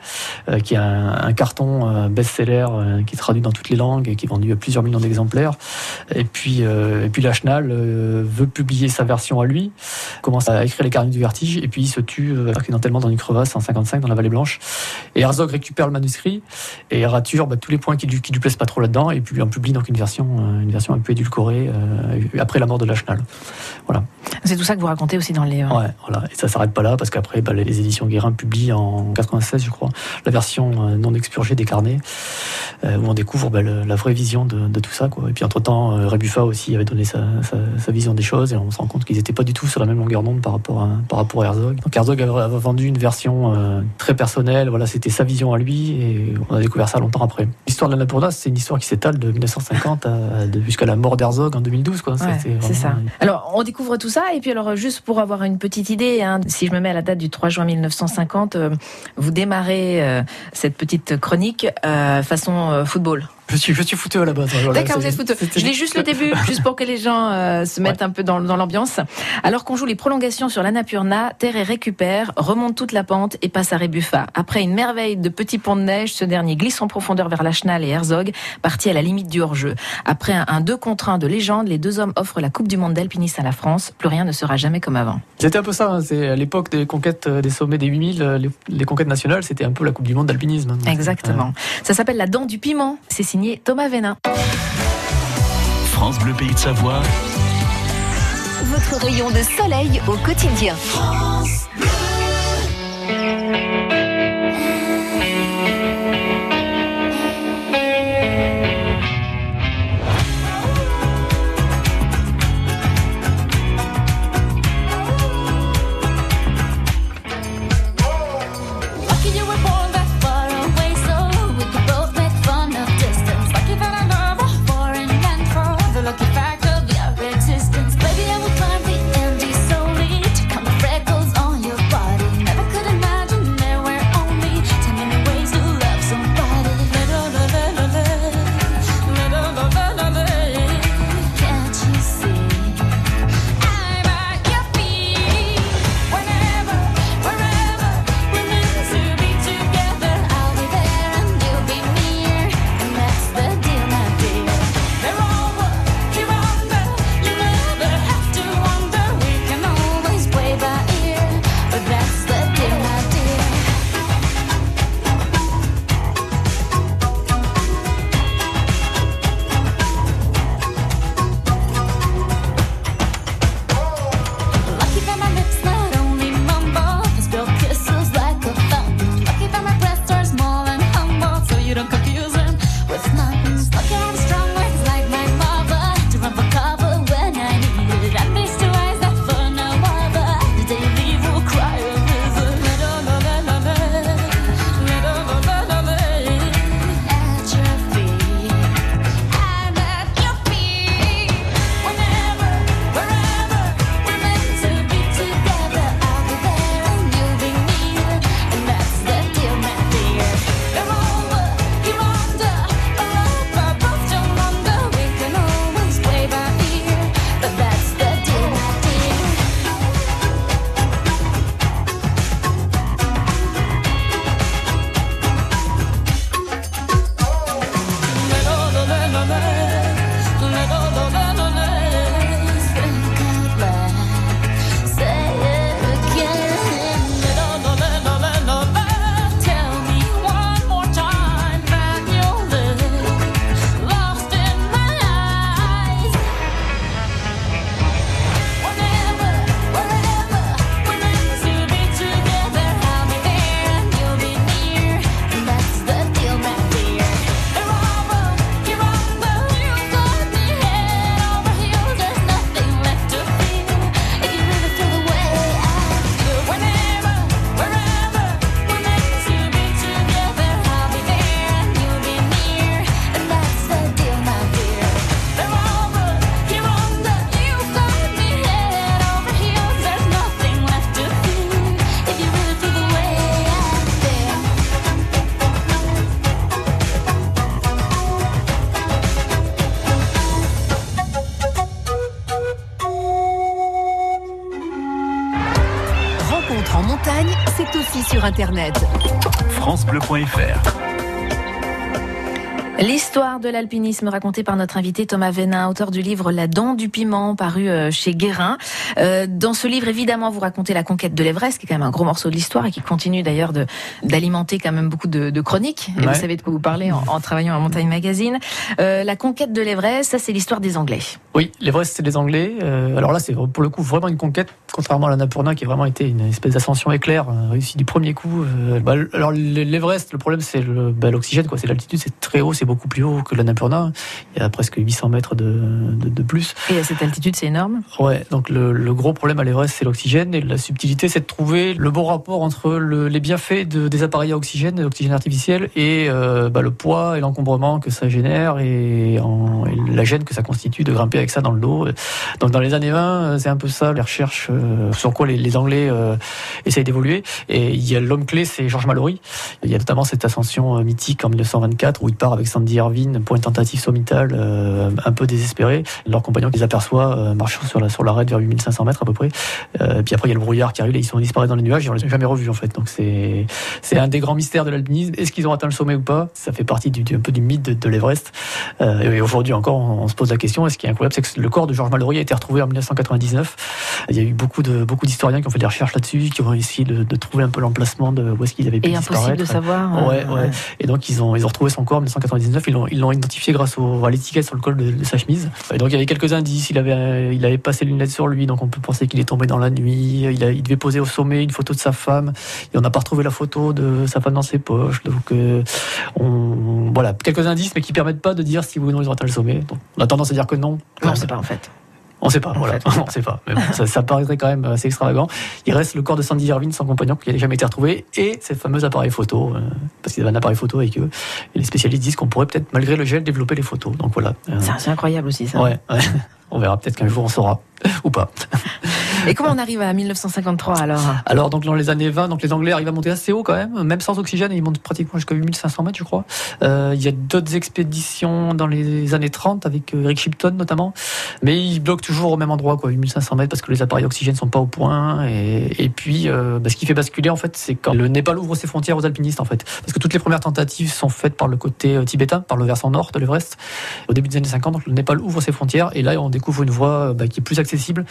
Speaker 4: qui est un, carton best-seller qui est traduit dans toutes les langues et qui est vendu à plusieurs millions d'exemplaires. Et puis, et puis Lachenal veut publier sa version à lui, commence à écrire les carnets du vertige, et puis il se tue accidentellement dans une crevasse en 55 dans la Vallée Blanche. Et Herzog récupère le manuscrit et rature bah, tous les points qui lui, qui lui plaisent pas trop là-dedans, et puis en publie donc une version, une version un peu édulcorée après la mort de Lachenal. Voilà.
Speaker 3: C'est tout ça que vous racontez aussi dans les.
Speaker 4: Euh, ouais, voilà. Et ça s'arrête pas là parce qu'après, bah, les éditions Guérin publient en 96, je crois, la version euh, non expurgée des carnets, euh, où on découvre bah, la vraie vision de, tout ça. Quoi. Et puis entre-temps, Rebuffa aussi avait donné sa, vision des choses et on se rend compte qu'ils n'étaient pas du tout sur la même longueur d'onde par rapport à, par rapport à Herzog. Donc Herzog avait vendu une version très personnelle, voilà, c'était sa vision à lui et on a découvert ça longtemps après. L'histoire de la c'est une histoire qui s'étale de 1950 jusqu'à la mort d'Herzog en 2012. Quoi.
Speaker 3: c'est ça. Alors on découvre tout ça et puis alors juste pour avoir une petite idée, hein, si je me mets à la date du 3 juin 1950, euh, vous démarrez euh, cette petite chronique euh, façon football.
Speaker 4: Je suis, je suis fouteux à la base.
Speaker 3: D'accord, vous êtes fouteux. Je lis juste le début, juste pour que les gens euh, se mettent un peu dans, dans l'ambiance. Alors qu'on joue les prolongations sur l'Annapurna, Terre et récupère, remonte toute la pente et passe à Rebuffa. Après une merveille de petits ponts de neige, ce dernier glisse en profondeur vers Lachenal et Herzog, parti à la limite du hors-jeu. Après un 2 contre 1 de légende, les deux hommes offrent la Coupe du Monde d'alpinisme à la France. Plus rien ne sera jamais comme avant.
Speaker 4: C'était un peu ça. Hein. C'est à l'époque des conquêtes euh, des sommets des 8000, euh, les, les conquêtes nationales, c'était un peu la Coupe du Monde d'alpinisme. Hein.
Speaker 3: Exactement. Ça s'appelle La Dent du Piment. C'est signé Thomas Vénin.
Speaker 1: France Bleu Pays de Savoie.
Speaker 2: Votre rayon de soleil au quotidien. aussi Internet.
Speaker 1: FranceBleu.fr
Speaker 3: L'histoire de l'alpinisme racontée par notre invité Thomas Vénin, auteur du livre La dent du piment, paru euh, chez Guérin. Euh, dans ce livre, évidemment, vous racontez la conquête de l'Everest, qui est quand même un gros morceau de l'histoire et qui continue d'ailleurs d'alimenter quand même beaucoup de, de chroniques. Et
Speaker 4: Ouais.
Speaker 3: vous savez de quoi vous parlez en, en travaillant à Montagne Magazine. Euh, la conquête de l'Everest, ça c'est l'histoire des Anglais.
Speaker 4: Oui, l'Everest, c'est des Anglais. Euh, alors là, c'est pour le coup vraiment une conquête, contrairement à l'Annapurna, qui a vraiment été une espèce d'ascension éclair, euh, réussi du premier coup. Bah, alors l'Everest, le problème, c'est bah, l'oxygène, quoi. C'est l'altitude, c'est très haut, c'est beaucoup plus haut que l'Annapurna. Il y a presque 800 mètres de, de, de plus.
Speaker 3: Et à cette altitude, c'est énorme.
Speaker 4: Ouais, donc le, le gros problème à l'Everest, c'est l'oxygène. Et la subtilité, c'est de trouver le bon rapport entre le- les bienfaits de, des appareils à oxygène, de l'oxygène artificiel, et euh, bah, le poids et l'encombrement que ça génère et, en- et la gêne que ça constitue de grimper avec ça dans le dos. Donc dans les années 20, euh, c'est un peu ça, les recherches euh, sur quoi les, les Anglais euh, essayent d'évoluer. Et il y a l'homme clé, c'est Georges Mallory. Il y a notamment cette ascension mythique en 1924 où il part avec Sandy Irvine pour une tentative sommitale euh, un peu désespérée. Leur compagnon les aperçoit euh, marchant sur la, sur l'arête vers 8500 mètres à peu près. Euh, puis après, il y a le brouillard qui arrive et ils sont disparus dans les nuages et on les a jamais revus en fait. Donc c'est c'est un des grands mystères de l'alpinisme. Est-ce qu'ils ont atteint le sommet ou pas? Ça fait partie du, du- un peu du mythe de, de l'Everest. Euh, et aujourd'hui encore, on, on se pose la question. Et ce qui est incroyable, c'est que le corps de Georges Mallory a été retrouvé en 1999. Il y a eu beaucoup de beaucoup d'historiens qui ont fait des recherches là-dessus, qui ont essayé de, de trouver un peu l'emplacement de où est-ce qu'ils avaient pu
Speaker 3: Et impossible de savoir.
Speaker 4: Ouais, ouais. Et donc ils ont ils ont retrouvé son corps en 1999. Ils l'ont identifié grâce à l'étiquette sur le col de, sa chemise. Donc il y avait quelques indices. Il avait il avait pas ses lunettes sur lui, donc on peut penser qu'il est tombé dans la nuit. Il, a, devait poser au sommet une photo de sa femme. Et on n'a pas retrouvé la photo de sa femme dans ses poches. Donc euh, voilà quelques indices, mais qui permettent pas de dire si oui ou non ils ont atteint le sommet. On a tendance à dire que non.
Speaker 3: Non, on sait pas en fait.
Speaker 4: On sait pas, voilà.
Speaker 3: on sait
Speaker 4: pas. Mais bon, ça, ça paraîtrait quand même assez extravagant. Il reste le corps de Sandy Irvine, son compagnon, qui n'a jamais été retrouvé, et ces fameux appareils photo, euh, parce qu'ils avaient un appareil photo avec eux. Et les spécialistes disent qu'on pourrait peut-être, malgré le gel, développer les photos. Donc voilà. Euh,
Speaker 3: C'est c'est incroyable aussi ça.
Speaker 4: ouais, ouais. On verra peut-être qu'un jour on saura. Ou pas.
Speaker 3: Et comment on arrive à 1953 alors
Speaker 4: Alors, donc, dans les années 20, donc, les Anglais arrivent à monter assez haut quand même, même sans oxygène, ils montent pratiquement jusqu'à 8500 mètres, je crois. Euh, il y a d'autres expéditions dans les années 30 avec euh, Eric Shipton notamment, mais ils bloquent toujours au même endroit, quoi, 8500 mètres, parce que les appareils d'oxygène sont pas au point. Et, puis, euh, bah, ce qui fait basculer, en fait, c'est quand le Népal ouvre ses frontières aux alpinistes, en fait. Parce que toutes les premières tentatives sont faites par le côté tibétain, par le versant nord de l'Everest. Au début des années 50, donc, le Népal ouvre ses frontières, et là, on découvre une voie bah, qui est plus accessible,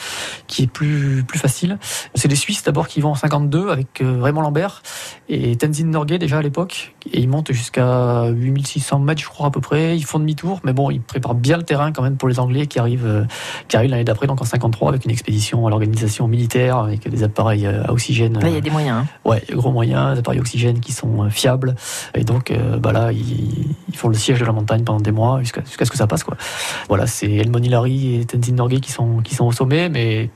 Speaker 4: qui est plus, plus facile. C'est les Suisses d'abord qui vont en 52 avec euh, Raymond Lambert et Tenzin Norgay déjà à l'époque. Et ils montent jusqu'à 8600 mètres, je crois, à peu près. Ils font demi-tour, mais bon, ils préparent bien le terrain quand même pour les Anglais qui arrivent, euh, qui arrivent l'année d'après, donc en 53, avec une expédition à l'organisation militaire, avec des appareils euh, à oxygène.
Speaker 3: Là, il y a des moyens. hein.
Speaker 4: Ouais, gros moyens, des appareils oxygène qui sont fiables. Et donc, bah là, ils, ils font le siège de la montagne pendant des mois jusqu'à jusqu'à ce que ça passe, quoi. Voilà, c'est Elmon Hillary et Tenzin Norgay qui sont, qui sont au sommet, mais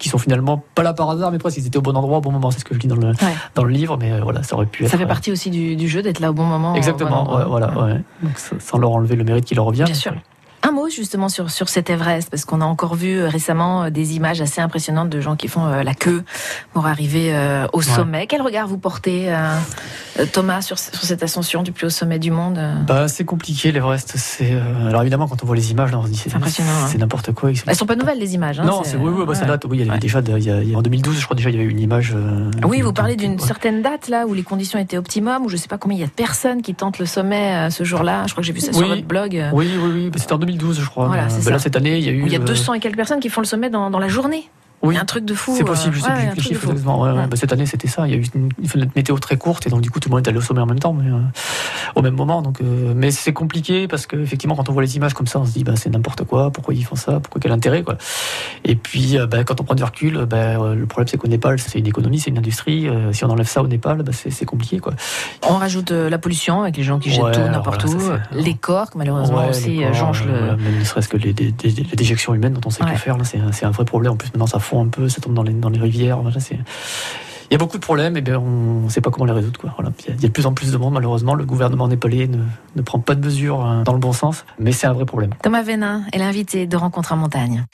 Speaker 4: qui sont finalement pas là par hasard, mais presque ils étaient au bon endroit au bon moment. C'est ce que je dis dans le,
Speaker 3: Ouais.
Speaker 4: dans le livre, mais euh, voilà, ça aurait pu être.
Speaker 3: Ça fait
Speaker 4: euh,
Speaker 3: partie aussi du, du jeu d'être là au bon moment. au bon
Speaker 4: Exactement, ouais, voilà, ouais. Donc, ça- sans leur enlever le mérite qui leur revient.
Speaker 3: Bien sûr. Un mot justement sur, sur cet Everest, parce qu'on a encore vu euh, récemment euh, des images assez impressionnantes de gens qui font euh, la queue pour arriver au sommet. Quel regard vous portez, Thomas, sur, sur cette ascension du plus haut sommet du monde
Speaker 4: Bah, c'est compliqué l'Everest. C'est alors évidemment quand on voit les images, là, on se dit c'est
Speaker 3: hein.
Speaker 4: n'importe quoi.
Speaker 3: Elles sont pas nouvelles les images. hein,
Speaker 4: non, c'est oui, oui, bah, ça date. Oui, il y avait déjà, de- il y a- il y a- en 2012, je crois déjà, il y avait une image. euh,
Speaker 3: Oui, vous parlez d'une
Speaker 4: ouais.
Speaker 3: certaine date là où les conditions étaient optimum, où je sais pas combien il y a de personnes qui tentent le sommet euh, ce jour-là. Je crois que j'ai vu ça sur votre blog.
Speaker 4: Oui, oui, oui. bah, C'était en 2012, je crois.
Speaker 3: Voilà,
Speaker 4: Euh,
Speaker 3: ça.
Speaker 4: là, cette année, il y a eu.
Speaker 3: il y a
Speaker 4: euh,
Speaker 3: 200 et quelques personnes qui font le sommet dans, dans la journée.
Speaker 4: Oui.
Speaker 3: Un truc de fou.
Speaker 4: C'est possible, je
Speaker 3: euh,
Speaker 4: sais plus les chiffres. Bah, cette année, c'était ça. Il y a eu une, fenêtre météo très courte et donc du coup, tout le monde est allé au sommet en même temps, mais euh, au même moment. Donc, euh, mais c'est compliqué parce que effectivement, quand on voit les images comme ça, on se dit, bah, c'est n'importe quoi. Pourquoi ils font ça Pourquoi quel intérêt quoi Et puis, euh, bah, quand on prend du recul, bah, euh, le problème c'est qu'au Népal, c'est une écononie, c'est une industrie. Euh, si on enlève ça au Népal, bah, c'est compliqué, quoi.
Speaker 3: On rajoute euh, la pollution avec les gens qui jettent
Speaker 4: Ouais,
Speaker 3: tout n'importe
Speaker 4: voilà,
Speaker 3: où. les corps, malheureusement
Speaker 4: Ouais,
Speaker 3: aussi
Speaker 4: les
Speaker 3: euh,
Speaker 4: corps,
Speaker 3: jonchent
Speaker 4: euh,
Speaker 3: le.
Speaker 4: voilà, même ne serait-ce que les, les déjections humaines dont on sait
Speaker 3: Ouais.
Speaker 4: que faire, là, c'est un, c'est un vrai problème. En plus, maintenant, ça fond un peu, ça tombe dans les, dans les rivières. Voilà, c'est- il y a beaucoup de problèmes, et bien on ne sait pas comment les résoudre. Quoi. Voilà. Il, y a, de plus en plus de monde, malheureusement. Le gouvernement népalais ne, ne prend pas de mesures euh, dans le bon sens, mais c'est un vrai problème.
Speaker 3: Thomas Vénin est l'invité de Rencontre en montagne.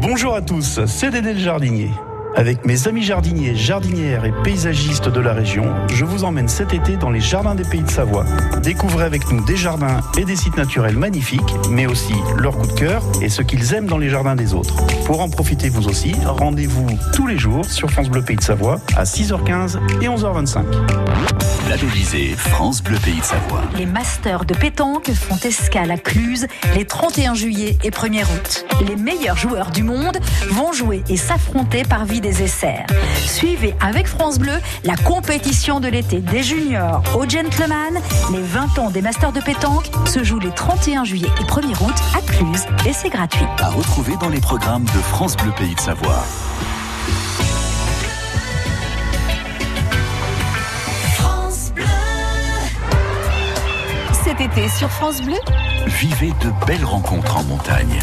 Speaker 9: Bonjour à tous, c'est Dédé le jardinier. Avec mes amis jardiniers, jardinières et paysagistes de la région, je vous emmène cet été dans les jardins des pays de Savoie. Découvrez avec nous des jardins et des sites naturels magnifiques, mais aussi leurs coups de cœur et ce qu'ils aiment dans les jardins des autres. Pour en profiter vous aussi, rendez-vous tous les jours sur France Bleu Pays de Savoie à 6h15 et 11h25.
Speaker 1: Labellisé France Bleu Pays de Savoie.
Speaker 7: Les masters de pétanque font escale à Cluse les 31 juillet et 1er août. Les meilleurs joueurs du monde vont jouer et s'affronter par vie des essais. Suivez avec France Bleu la compétition de l'été des juniors aux gentlemen. Les 20 ans des masters de pétanque se jouent les 31 juillet et 1er août à Cluse et c'est gratuit.
Speaker 1: À retrouver dans les programmes de France Bleu Pays de Savoie.
Speaker 2: Cet été sur France Bleu,
Speaker 1: Vivez de belles rencontres en montagne.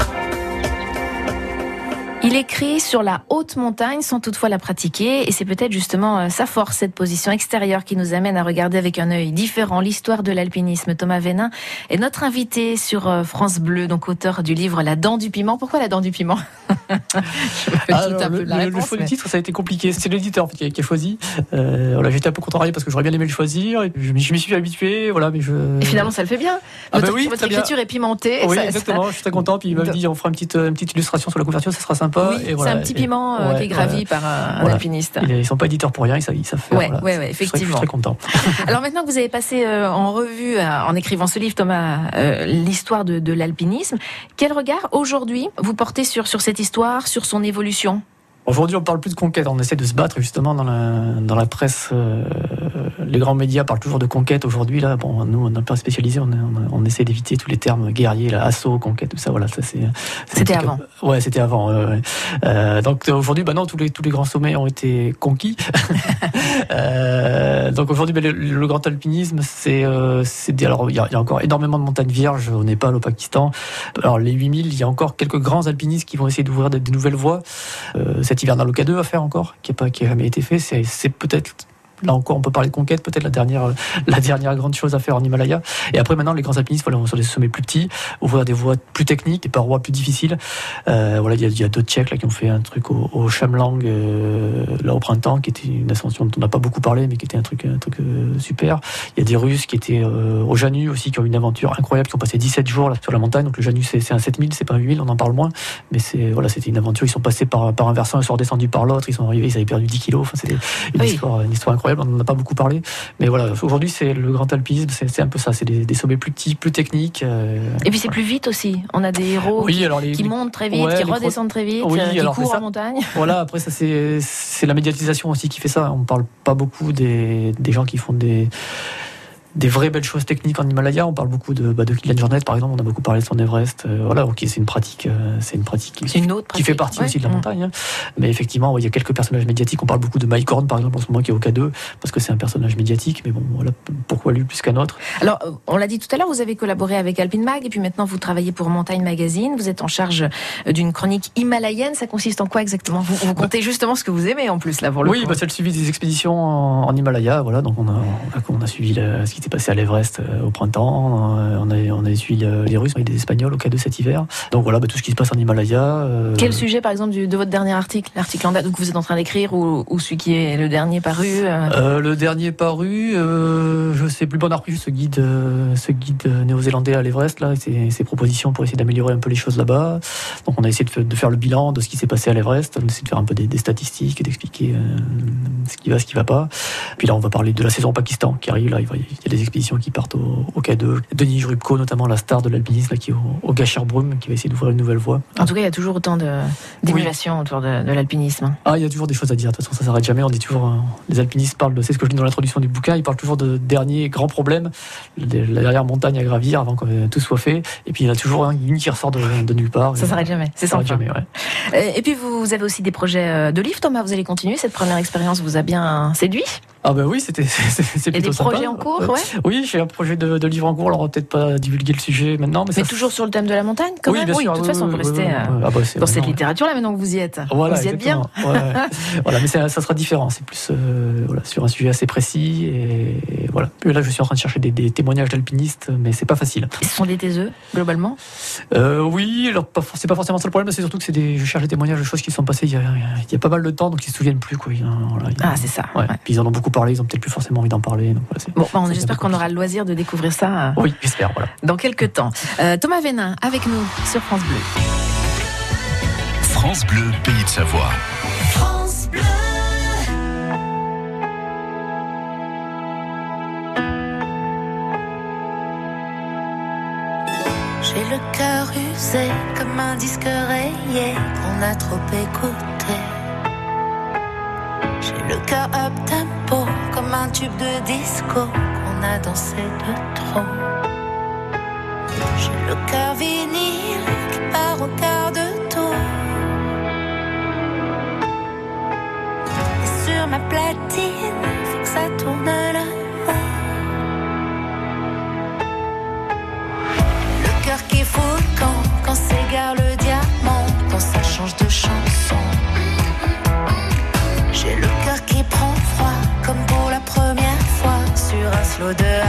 Speaker 3: Il écrit sur la haute montagne sans toutefois la pratiquer et c'est peut-être justement euh, sa force, cette position extérieure qui nous amène à regarder avec un œil différent l'histoire de l'alpinisme. Thomas Vénin est notre invité sur euh, France Bleu, donc auteur du livre La dent du piment. Pourquoi la dent du piment?
Speaker 4: Alors, le, choix
Speaker 3: mais-
Speaker 4: du titre, ça a été compliqué. C'est l'éditeur en fait, qui, a, qui a choisi. Euh, voilà, j'étais un peu contrarié parce que j'aurais bien aimé le choisir. Et je m'y je m'y suis habitué. Voilà, mais je.
Speaker 3: Et finalement, ça le fait bien.
Speaker 4: Ah
Speaker 3: Votre,
Speaker 4: bah oui,
Speaker 3: votre
Speaker 4: bien.
Speaker 3: écriture est pimentée.
Speaker 4: oui,
Speaker 3: ça- ça-
Speaker 4: exactement. Je suis très content. Puis il m'a dit, on fera une petite, une petite illustration sur la couverture, ça sera sympa.
Speaker 3: Oui,
Speaker 4: et voilà.
Speaker 3: c'est un petit
Speaker 4: Et-
Speaker 3: piment euh,
Speaker 4: ouais,
Speaker 3: qui est gravi par un, un
Speaker 4: Voilà.
Speaker 3: alpiniste.
Speaker 4: Ils, ils sont pas éditeurs pour rien, ils savent, ils savent faire.
Speaker 3: Ouais,
Speaker 4: voilà.
Speaker 3: ouais, effectivement.
Speaker 4: Je suis très content.
Speaker 3: Alors maintenant que vous avez passé euh, en revue, euh, en écrivant ce livre, Thomas, euh, l'histoire de, de l'alpinisme, quel regard aujourd'hui vous portez sur, sur cette histoire, sur son évolution?
Speaker 4: Aujourd'hui, on parle plus de conquête. On essaie de se battre justement dans la, dans la presse. euh, les grands médias parlent toujours de conquête aujourd'hui. Là, bon, nous, on est un peu spécialisé. On, on, on essaie d'éviter tous les termes guerriers, là, assaut, conquête, tout ça. Voilà, ça c'est.
Speaker 3: C'était
Speaker 4: peu-
Speaker 3: avant.
Speaker 4: Ouais, c'était avant. ouais. Euh, donc aujourd'hui, bah non, tous les tous les grands sommets ont été conquis. Euh, donc aujourd'hui, bah, le, le grand alpinisme, c'est c'est alors il y, a, il y a encore énormément de montagnes vierges au Népal, au Pakistan. Alors les 8000, il y a encore quelques grands alpinistes qui vont essayer d'ouvrir des, des nouvelles voies. Cet hiver dans le K2 à faire encore, qui n'a pas jamais été fait. C'est peut-être Là encore, on peut parler de conquête, peut-être la dernière, la dernière grande chose à faire en Himalaya. Et après, maintenant, les grands alpinistes, voilà, sur des sommets plus petits, ouvrir des voies plus techniques, des parois plus difficiles. Euh, voilà, il y a, il y a deux Tchèques là, qui ont fait un truc au, au Chamlang, euh, là au printemps, qui était une ascension dont on n'a pas beaucoup parlé, mais qui était un truc, un truc euh, super. Il y a des Russes qui étaient euh, au Janu aussi, qui ont eu une aventure incroyable, qui ont passé 17 jours là, sur la montagne. Donc le Janu, c'est c'est un 7000, c'est pas un 8000, on en parle moins. Mais c'est voilà, c'était une aventure. Ils sont passés par, par un versant, ils sont redescendus par l'autre. Ils sont arrivés, ils avaient perdu 10 kilos. Enfin, c'était une,
Speaker 3: Oui.
Speaker 4: histoire, une histoire incroyable. On n'en a pas beaucoup parlé. Mais voilà, aujourd'hui, c'est le grand alpinisme, c'est un peu ça. C'est des, des sommets plus petits, plus techniques. euh,
Speaker 3: Et puis c'est plus vite aussi. On a des héros
Speaker 4: oui, alors les,
Speaker 3: qui montent très vite,
Speaker 4: ouais,
Speaker 3: qui redescendent très vite,
Speaker 4: Oui,
Speaker 3: euh, qui
Speaker 4: alors,
Speaker 3: courent
Speaker 4: ça.
Speaker 3: en montagne.
Speaker 4: Voilà, après ça c'est la médiatisation aussi qui fait ça. On parle pas beaucoup des, des gens qui font des des vraies belles choses techniques en Himalaya. On parle beaucoup de bah, de Kylian Jornet par exemple. On a beaucoup parlé de son Everest. Euh, voilà, ok, c'est une pratique, euh, c'est une pratique qui,
Speaker 3: C'est une autre
Speaker 4: qui fait partie
Speaker 3: Ouais.
Speaker 4: aussi de la
Speaker 3: Mm.
Speaker 4: montagne. hein. Mais effectivement, ouais, il y a quelques personnages médiatiques. On parle beaucoup de Mike Horn par exemple en ce moment qui est au K2 parce que c'est un personnage médiatique. Mais bon, voilà, pourquoi lui plus qu'un autre?
Speaker 3: Alors, euh, on l'a dit tout à l'heure, vous avez collaboré avec Alpine Mag et puis maintenant vous travaillez pour Montagne Magazine. Vous êtes en charge d'une chronique himalayenne. Ça consiste en quoi exactement? Vous, vous comptez justement ce que vous aimez en plus là pour le
Speaker 4: Oui, bah, c'est le suivi des expéditions en, en Himalaya. Voilà, donc on a, on a, on a suivi le- ce qui s'est passé à l'Everest euh, au printemps. euh, on, a, on a suivi le- les Russes et les Espagnols au cas de cet hiver. Donc voilà, bah, tout ce qui se passe en Himalaya. euh,
Speaker 3: Quel sujet, par exemple, du- de votre dernier article, l'article en date que vous êtes en train d'écrire, ou, ou celui qui est le dernier paru
Speaker 4: le dernier paru, sais plus, bon, on a repris ce guide, euh, ce guide euh, néo-zélandais à l'Everest, là, et ses, ses propositions pour essayer d'améliorer un peu les choses là-bas. Donc on a essayé de, fa- de faire le bilan de ce qui s'est passé à l'Everest, on a essayé de faire un peu des, des statistiques et d'expliquer euh, ce qui va, ce qui va pas. Puis là, on va parler de la saison au Pakistan qui arrive. Là, il va- il y a des expéditions qui partent au, au K2. Denis Rubko, notamment la star de l'alpinisme, qui est au, au Gacharbrum, qui va essayer d'ouvrir une nouvelle voie.
Speaker 3: En tout cas, il y a toujours autant d'émulation autour de, de l'alpinisme.
Speaker 4: Ah, il y a toujours des choses à dire. De toute façon, ça s'arrête jamais. On dit toujours, euh, les alpinistes parlent de, c'est ce que je dis dans l'introduction du bouquin, ils parlent toujours de dernier grand problème, de la dernière montagne à gravir avant que euh, tout soit fait. Et puis il y en a toujours un, une qui ressort de, de nulle part.
Speaker 3: Ça s'arrête jamais, c'est
Speaker 4: ça jamais, ouais.
Speaker 3: Euh, Et puis vous, avez aussi des projets euh, de livres, Thomas. Vous allez continuer. Cette première expérience vous a bien séduit
Speaker 4: Ah bah oui, c'était c'est
Speaker 3: des
Speaker 4: plutôt sympa.
Speaker 3: projets en cours, ouais
Speaker 4: Oui, j'ai un projet de, de livre en cours. Alors on va peut-être pas divulguer le sujet maintenant, mais,
Speaker 3: Mais
Speaker 4: ça-
Speaker 3: toujours sur le thème de la montagne, quand
Speaker 4: oui,
Speaker 3: même
Speaker 4: bien sûr.
Speaker 3: de toute
Speaker 4: oui,
Speaker 3: façon,
Speaker 4: oui,
Speaker 3: vous
Speaker 4: oui,
Speaker 3: restez
Speaker 4: oui,
Speaker 3: euh,
Speaker 4: oui. Ah bah,
Speaker 3: dans cette
Speaker 4: vraiment-
Speaker 3: littérature-là maintenant que vous y êtes.
Speaker 4: Voilà,
Speaker 3: vous y êtes bien.
Speaker 4: Ouais, voilà, mais ça, ça sera différent. C'est plus euh, voilà, sur un sujet assez précis. Et, et voilà. Là, je suis en train de chercher des, des témoignages d'alpinistes, mais c'est pas facile.
Speaker 3: Ce sont des taiseux, globalement
Speaker 4: Euh, oui, alors c'est pas forcément ça le problème, c'est surtout que c'est des, je cherche des témoignages de choses qui sont passées il y a, il y a pas mal de temps, donc ils se souviennent plus. Quoi. Voilà, a-
Speaker 3: Ah, c'est ça.
Speaker 4: Ouais.
Speaker 3: ouais.
Speaker 4: Puis ils en ont beaucoup parlé, ils ont peut-être plus forcément envie d'en parler. Donc voilà, c'est-
Speaker 3: Bon, bah, j'espère
Speaker 4: peu
Speaker 3: qu'on aura le loisir de découvrir ça euh,
Speaker 4: Oui, j'espère. Voilà.
Speaker 3: dans quelques temps. Euh, Thomas Vénin, avec nous sur France Bleu.
Speaker 1: France Bleu, pays de Savoie.
Speaker 10: J'ai le cœur usé comme un disque rayé qu'on a trop écouté. J'ai le cœur up tempo comme un tube de disco qu'on a dansé de trop. J'ai le cœur vinyle qui part au quart de tour. Et sur ma platine, faut que ça tourne s'égare le diamant, quand ça change de chanson. J'ai le cœur qui prend froid comme pour la première fois sur un slow de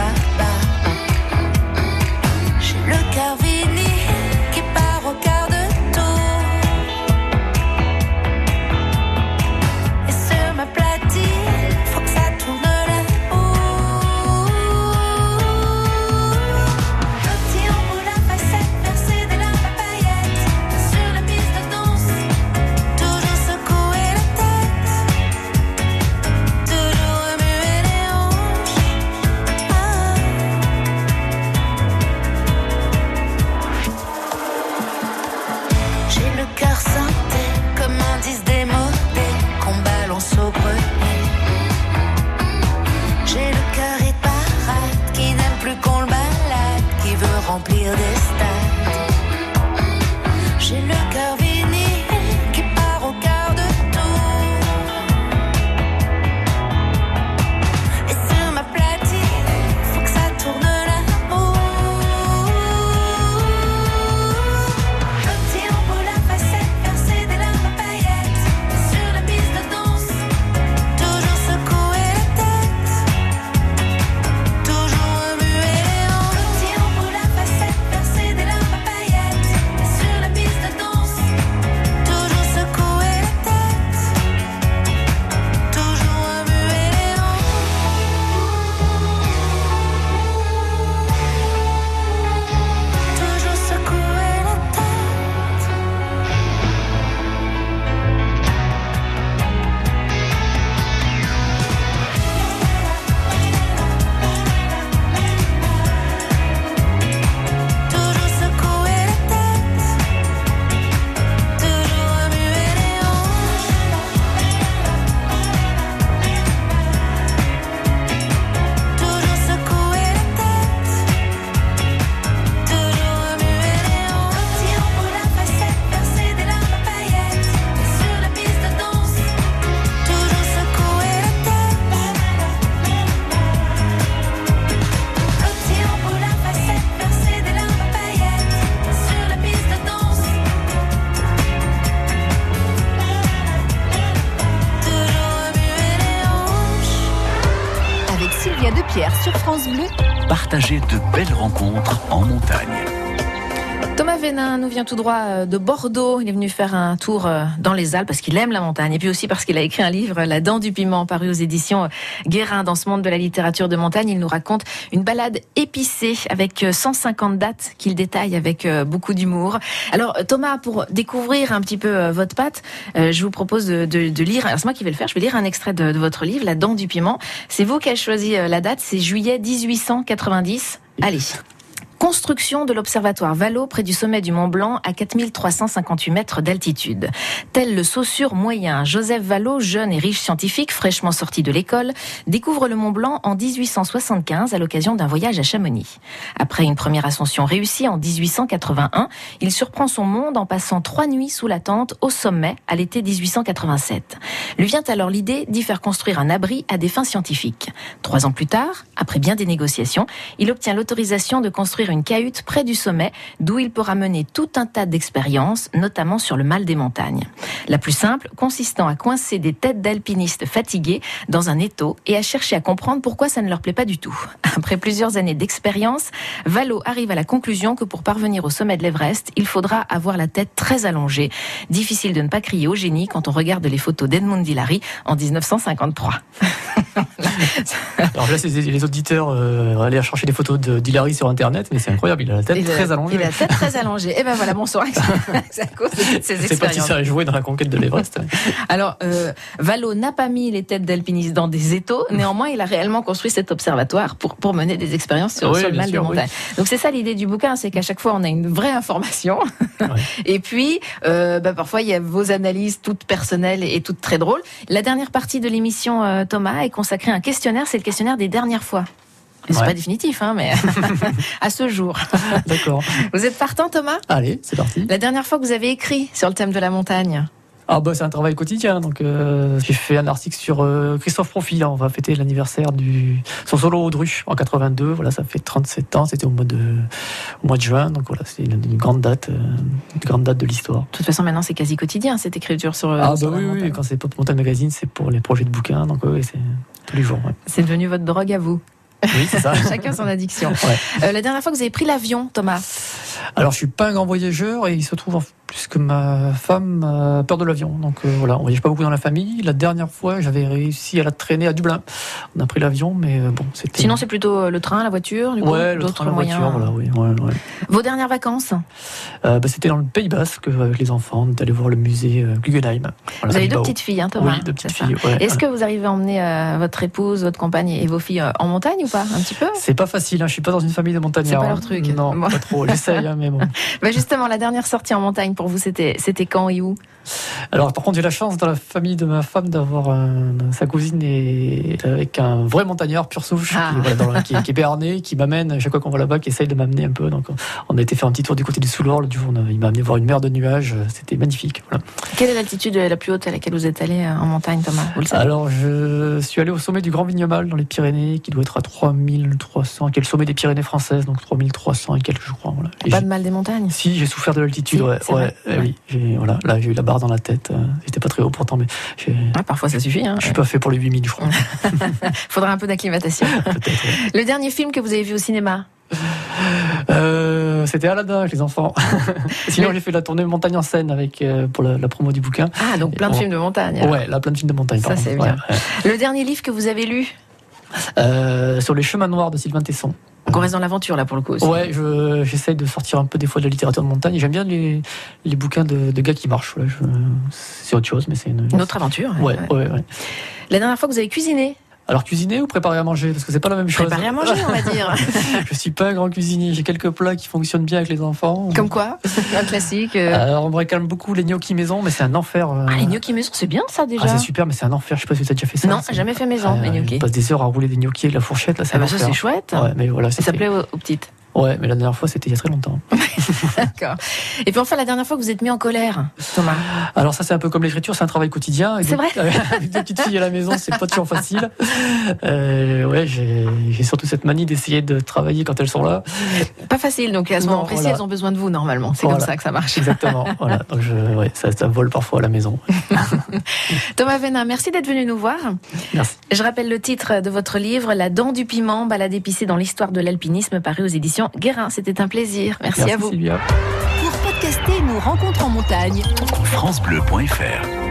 Speaker 3: tout droit euh, de Bordeaux. Il est venu faire un tour euh, dans les Alpes parce qu'il aime la montagne et puis aussi parce qu'il a écrit un livre, La dent du piment, paru aux éditions euh, Guérin. Dans ce monde de la littérature de montagne, il nous raconte une balade épicée avec euh, 150 dates qu'il détaille avec beaucoup d'humour. Alors Thomas, pour découvrir un petit peu votre patte, je vous propose de, lire, c'est moi qui vais le faire, je vais lire un extrait de, votre livre, La dent du piment. C'est vous qui avez choisi la date, c'est juillet 1890. Allez. Construction de l'observatoire Valo près du sommet du Mont Blanc à 4358 mètres d'altitude. Tel le saussure moyen, Joseph Valo, jeune et riche scientifique fraîchement sorti de l'école, découvre le Mont Blanc en 1875 à l'occasion d'un voyage à Chamonix. Après une première ascension réussie en 1881, il surprend son monde en passant trois nuits sous la tente au sommet à l'été 1887. Lui vient alors l'idée d'y faire construire un abri à des fins scientifiques. Trois ans plus tard, après bien des négociations, il obtient l'autorisation de construire une cahute près du sommet, d'où il pourra mener tout un tas d'expériences, notamment sur le mal des montagnes. La plus simple consistant à coincer des têtes d'alpinistes fatigués dans un étau et à chercher à comprendre pourquoi ça ne leur plaît pas du tout. Après plusieurs années d'expérience, Valo arrive à la conclusion que pour parvenir au sommet de l'Everest, il faudra avoir la tête très allongée. Difficile de ne pas crier au génie quand on regarde les photos d'Edmund Hillary en 1953.
Speaker 4: Alors là, les auditeurs euh, aller chercher des photos d'Hilary sur Internet, mais c'est incroyable, il a la tête
Speaker 3: Il a-
Speaker 4: très allongée.
Speaker 3: Il a la tête très allongée. Et ben voilà, bon c'est à cause de toutes ces
Speaker 4: C'est pas si
Speaker 3: expériences.
Speaker 4: ça a joué dans la conquête de l'Everest.
Speaker 3: Alors, euh, Valo n'a pas mis les têtes d'alpinistes dans des étaux. Néanmoins, il a réellement construit cet observatoire pour, pour mener des expériences sur,
Speaker 4: Oui,
Speaker 3: sur le mal
Speaker 4: sûr,
Speaker 3: des
Speaker 4: oui.
Speaker 3: montagnes. Donc, c'est ça l'idée du bouquin, c'est qu'à chaque fois, on a une vraie information. et puis, euh, bah, parfois, il y a vos analyses toutes personnelles et toutes très drôles. La dernière partie de l'émission, euh, Thomas, est consacrée à un questionnaire. C'est le questionnaire des dernières fois. C'est
Speaker 4: Ouais.
Speaker 3: pas définitif, hein, mais à ce jour.
Speaker 4: D'accord.
Speaker 3: Vous êtes partant, Thomas?
Speaker 4: Allez, c'est parti.
Speaker 3: La dernière fois que vous avez écrit sur le thème de la montagne
Speaker 4: Ah bah c'est un travail quotidien. Donc euh, j'ai fait un article sur euh, Christophe Profil. On va fêter l'anniversaire du son solo au Dru en 82. Voilà, ça fait 37 ans. C'était au mois de au mois de juin. Donc voilà, c'est une, une grande date, euh, une grande date de l'histoire.
Speaker 3: De toute façon, maintenant, c'est quasi quotidien, cette écriture sur,
Speaker 4: Ah
Speaker 3: sur
Speaker 4: bah
Speaker 3: la
Speaker 4: oui, oui, quand c'est Pop Montagne Magazine, c'est pour les projets de bouquins. Donc oui, c'est tous les jours. ouais.
Speaker 3: C'est devenu votre drogue à vous.
Speaker 4: Oui, c'est ça.
Speaker 3: Chacun son addiction.
Speaker 4: Ouais.
Speaker 3: Euh, la dernière fois que vous avez pris l'avion, Thomas?
Speaker 4: Alors je suis pas un grand voyageur et il se trouve en plus que ma femme a peur de l'avion. Donc euh, voilà, on voyage pas beaucoup dans la famille. La dernière fois, j'avais réussi à la traîner à Dublin. On a pris l'avion, mais euh, bon, c'était.
Speaker 3: Sinon, c'est plutôt euh, le train, la voiture, du coup,
Speaker 4: Ouais, le
Speaker 3: d'autres
Speaker 4: train, la
Speaker 3: moyens.
Speaker 4: voiture, voilà, oui. ouais, ouais.
Speaker 3: Vos dernières vacances
Speaker 4: Euh, bah, c'était dans le Pays Basque avec les enfants, allé voir le musée euh, Guggenheim. Voilà,
Speaker 3: Vous avez deux
Speaker 4: Bilbao.
Speaker 3: petites filles, hein, Thomas
Speaker 4: Oui, deux petites filles.
Speaker 3: Est-ce que vous arrivez à emmener euh, votre épouse, votre compagne et vos filles euh, en montagne ou pas Un petit peu?
Speaker 4: C'est pas facile, hein. je suis pas dans une famille de montagnards.
Speaker 3: C'est pas leur
Speaker 4: hein.
Speaker 3: truc.
Speaker 4: Non,
Speaker 3: Bon.
Speaker 4: pas trop. J'essaye, hein, mais bon.
Speaker 3: bah Justement, la dernière sortie en montagne pour vous, c'était quand et où?
Speaker 4: Alors, par contre, j'ai la chance dans la famille de ma femme d'avoir sa cousine et avec un vrai montagnard pur souche
Speaker 3: Ah.
Speaker 4: qui, voilà, dans qui, qui est béarnais, qui m'amène chaque fois qu'on va là-bas, qui essaye de m'amener un peu. Donc, on a été faire un petit tour du côté du Soulor. Du jour, il m'a amené voir une mer de nuages. C'était magnifique. Voilà.
Speaker 3: Quelle est l'altitude la plus haute à laquelle vous êtes allé euh, en montagne, Thomas? Vous le savez?
Speaker 4: Alors, je suis allé au sommet du Grand Vignemal dans les Pyrénées, qui doit être à 3300, qui est le sommet des Pyrénées françaises, donc 3300 et quelques, je crois. Voilà.
Speaker 3: Pas de mal des montagnes?
Speaker 4: Si, j'ai souffert de l'altitude,
Speaker 3: Si,
Speaker 4: ouais.
Speaker 3: c'est
Speaker 4: ouais, eh
Speaker 3: Ouais.
Speaker 4: oui. J'ai- Voilà, là, j'ai eu la barre dans la tête. euh, J'étais pas très haut pourtant, mais
Speaker 3: Ah, Parfois, ça suffit. Hein.
Speaker 4: je suis pas fait pour les 8000, je crois.
Speaker 3: Faudra un peu d'acclimatation. Le dernier film que vous avez vu au cinéma
Speaker 4: Euh, C'était Aladdin avec les enfants. Sinon, j'ai fait la tournée Montagne en scène avec, euh, pour la, la promo du bouquin.
Speaker 3: Ah, donc plein de
Speaker 4: on-
Speaker 3: films de montagne. alors.
Speaker 4: Ouais, là, plein de films de montagne.
Speaker 3: Ça, c'est
Speaker 4: Ouais,
Speaker 3: bien.
Speaker 4: ouais.
Speaker 3: Le dernier livre que vous avez lu
Speaker 4: Euh, sur les chemins noirs de Sylvain Tesson.
Speaker 3: Donc on reste dans l'aventure là pour le coup aussi.
Speaker 4: Ouais, je- j'essaye de sortir un peu des fois de la littérature de montagne. J'aime bien les, les bouquins de, de gars qui marchent. C'est autre chose, mais c'est une.
Speaker 3: Une autre aventure.
Speaker 4: Ouais, ouais, ouais.
Speaker 3: La dernière fois que vous avez cuisiné,
Speaker 4: Alors cuisiner ou préparer à manger? Parce que c'est pas la même chose.
Speaker 3: préparé à manger, on va dire.
Speaker 4: je suis pas un grand cuisinier. J'ai quelques plats qui fonctionnent bien avec les enfants.
Speaker 3: Comme quoi? Un classique. euh.
Speaker 4: Alors on me réclame beaucoup les gnocchis maison, mais c'est un enfer. euh.
Speaker 3: Ah, les gnocchis maison, c'est bien ça déjà.
Speaker 4: Ah, c'est super, mais c'est un enfer. Je sais pas si tu as déjà fait ça.
Speaker 3: Non, jamais fait maison,
Speaker 4: Ah,
Speaker 3: les gnocchis.
Speaker 4: On passe des heures à rouler des gnocchis avec la fourchette. Là,
Speaker 3: Ah bah ça c'est chouette.
Speaker 4: Ouais, mais voilà,
Speaker 3: Ça plaît aux, aux petites.
Speaker 4: Ouais, mais la dernière fois, c'était il y a très longtemps.
Speaker 3: D'accord. Et puis enfin, la dernière fois que vous êtes mis en colère, Thomas.
Speaker 4: Alors ça, c'est un peu comme l'écriture, c'est un travail quotidien.
Speaker 3: C'est
Speaker 4: donc, Avec deux petites filles à la maison, c'est pas toujours facile. Euh, ouais, j'ai surtout cette manie d'essayer de travailler quand elles sont là.
Speaker 3: Pas facile, donc à ce moment précis,
Speaker 4: voilà.
Speaker 3: elles ont besoin de vous normalement. C'est
Speaker 4: Voilà.
Speaker 3: comme ça que ça marche.
Speaker 4: Exactement. voilà. Donc je, ouais, ça, ça vole parfois à la maison.
Speaker 3: Thomas Venin, merci d'être venu nous voir.
Speaker 4: Merci.
Speaker 3: Je rappelle le titre de votre livre, La dent du piment, balade épicée dans l'histoire de l'alpinisme, paru aux éditions Guérin. C'était un plaisir. Merci, à vous.
Speaker 4: Sylvia.
Speaker 2: Pour podcaster nos rencontres en montagne,
Speaker 1: FranceBleu.fr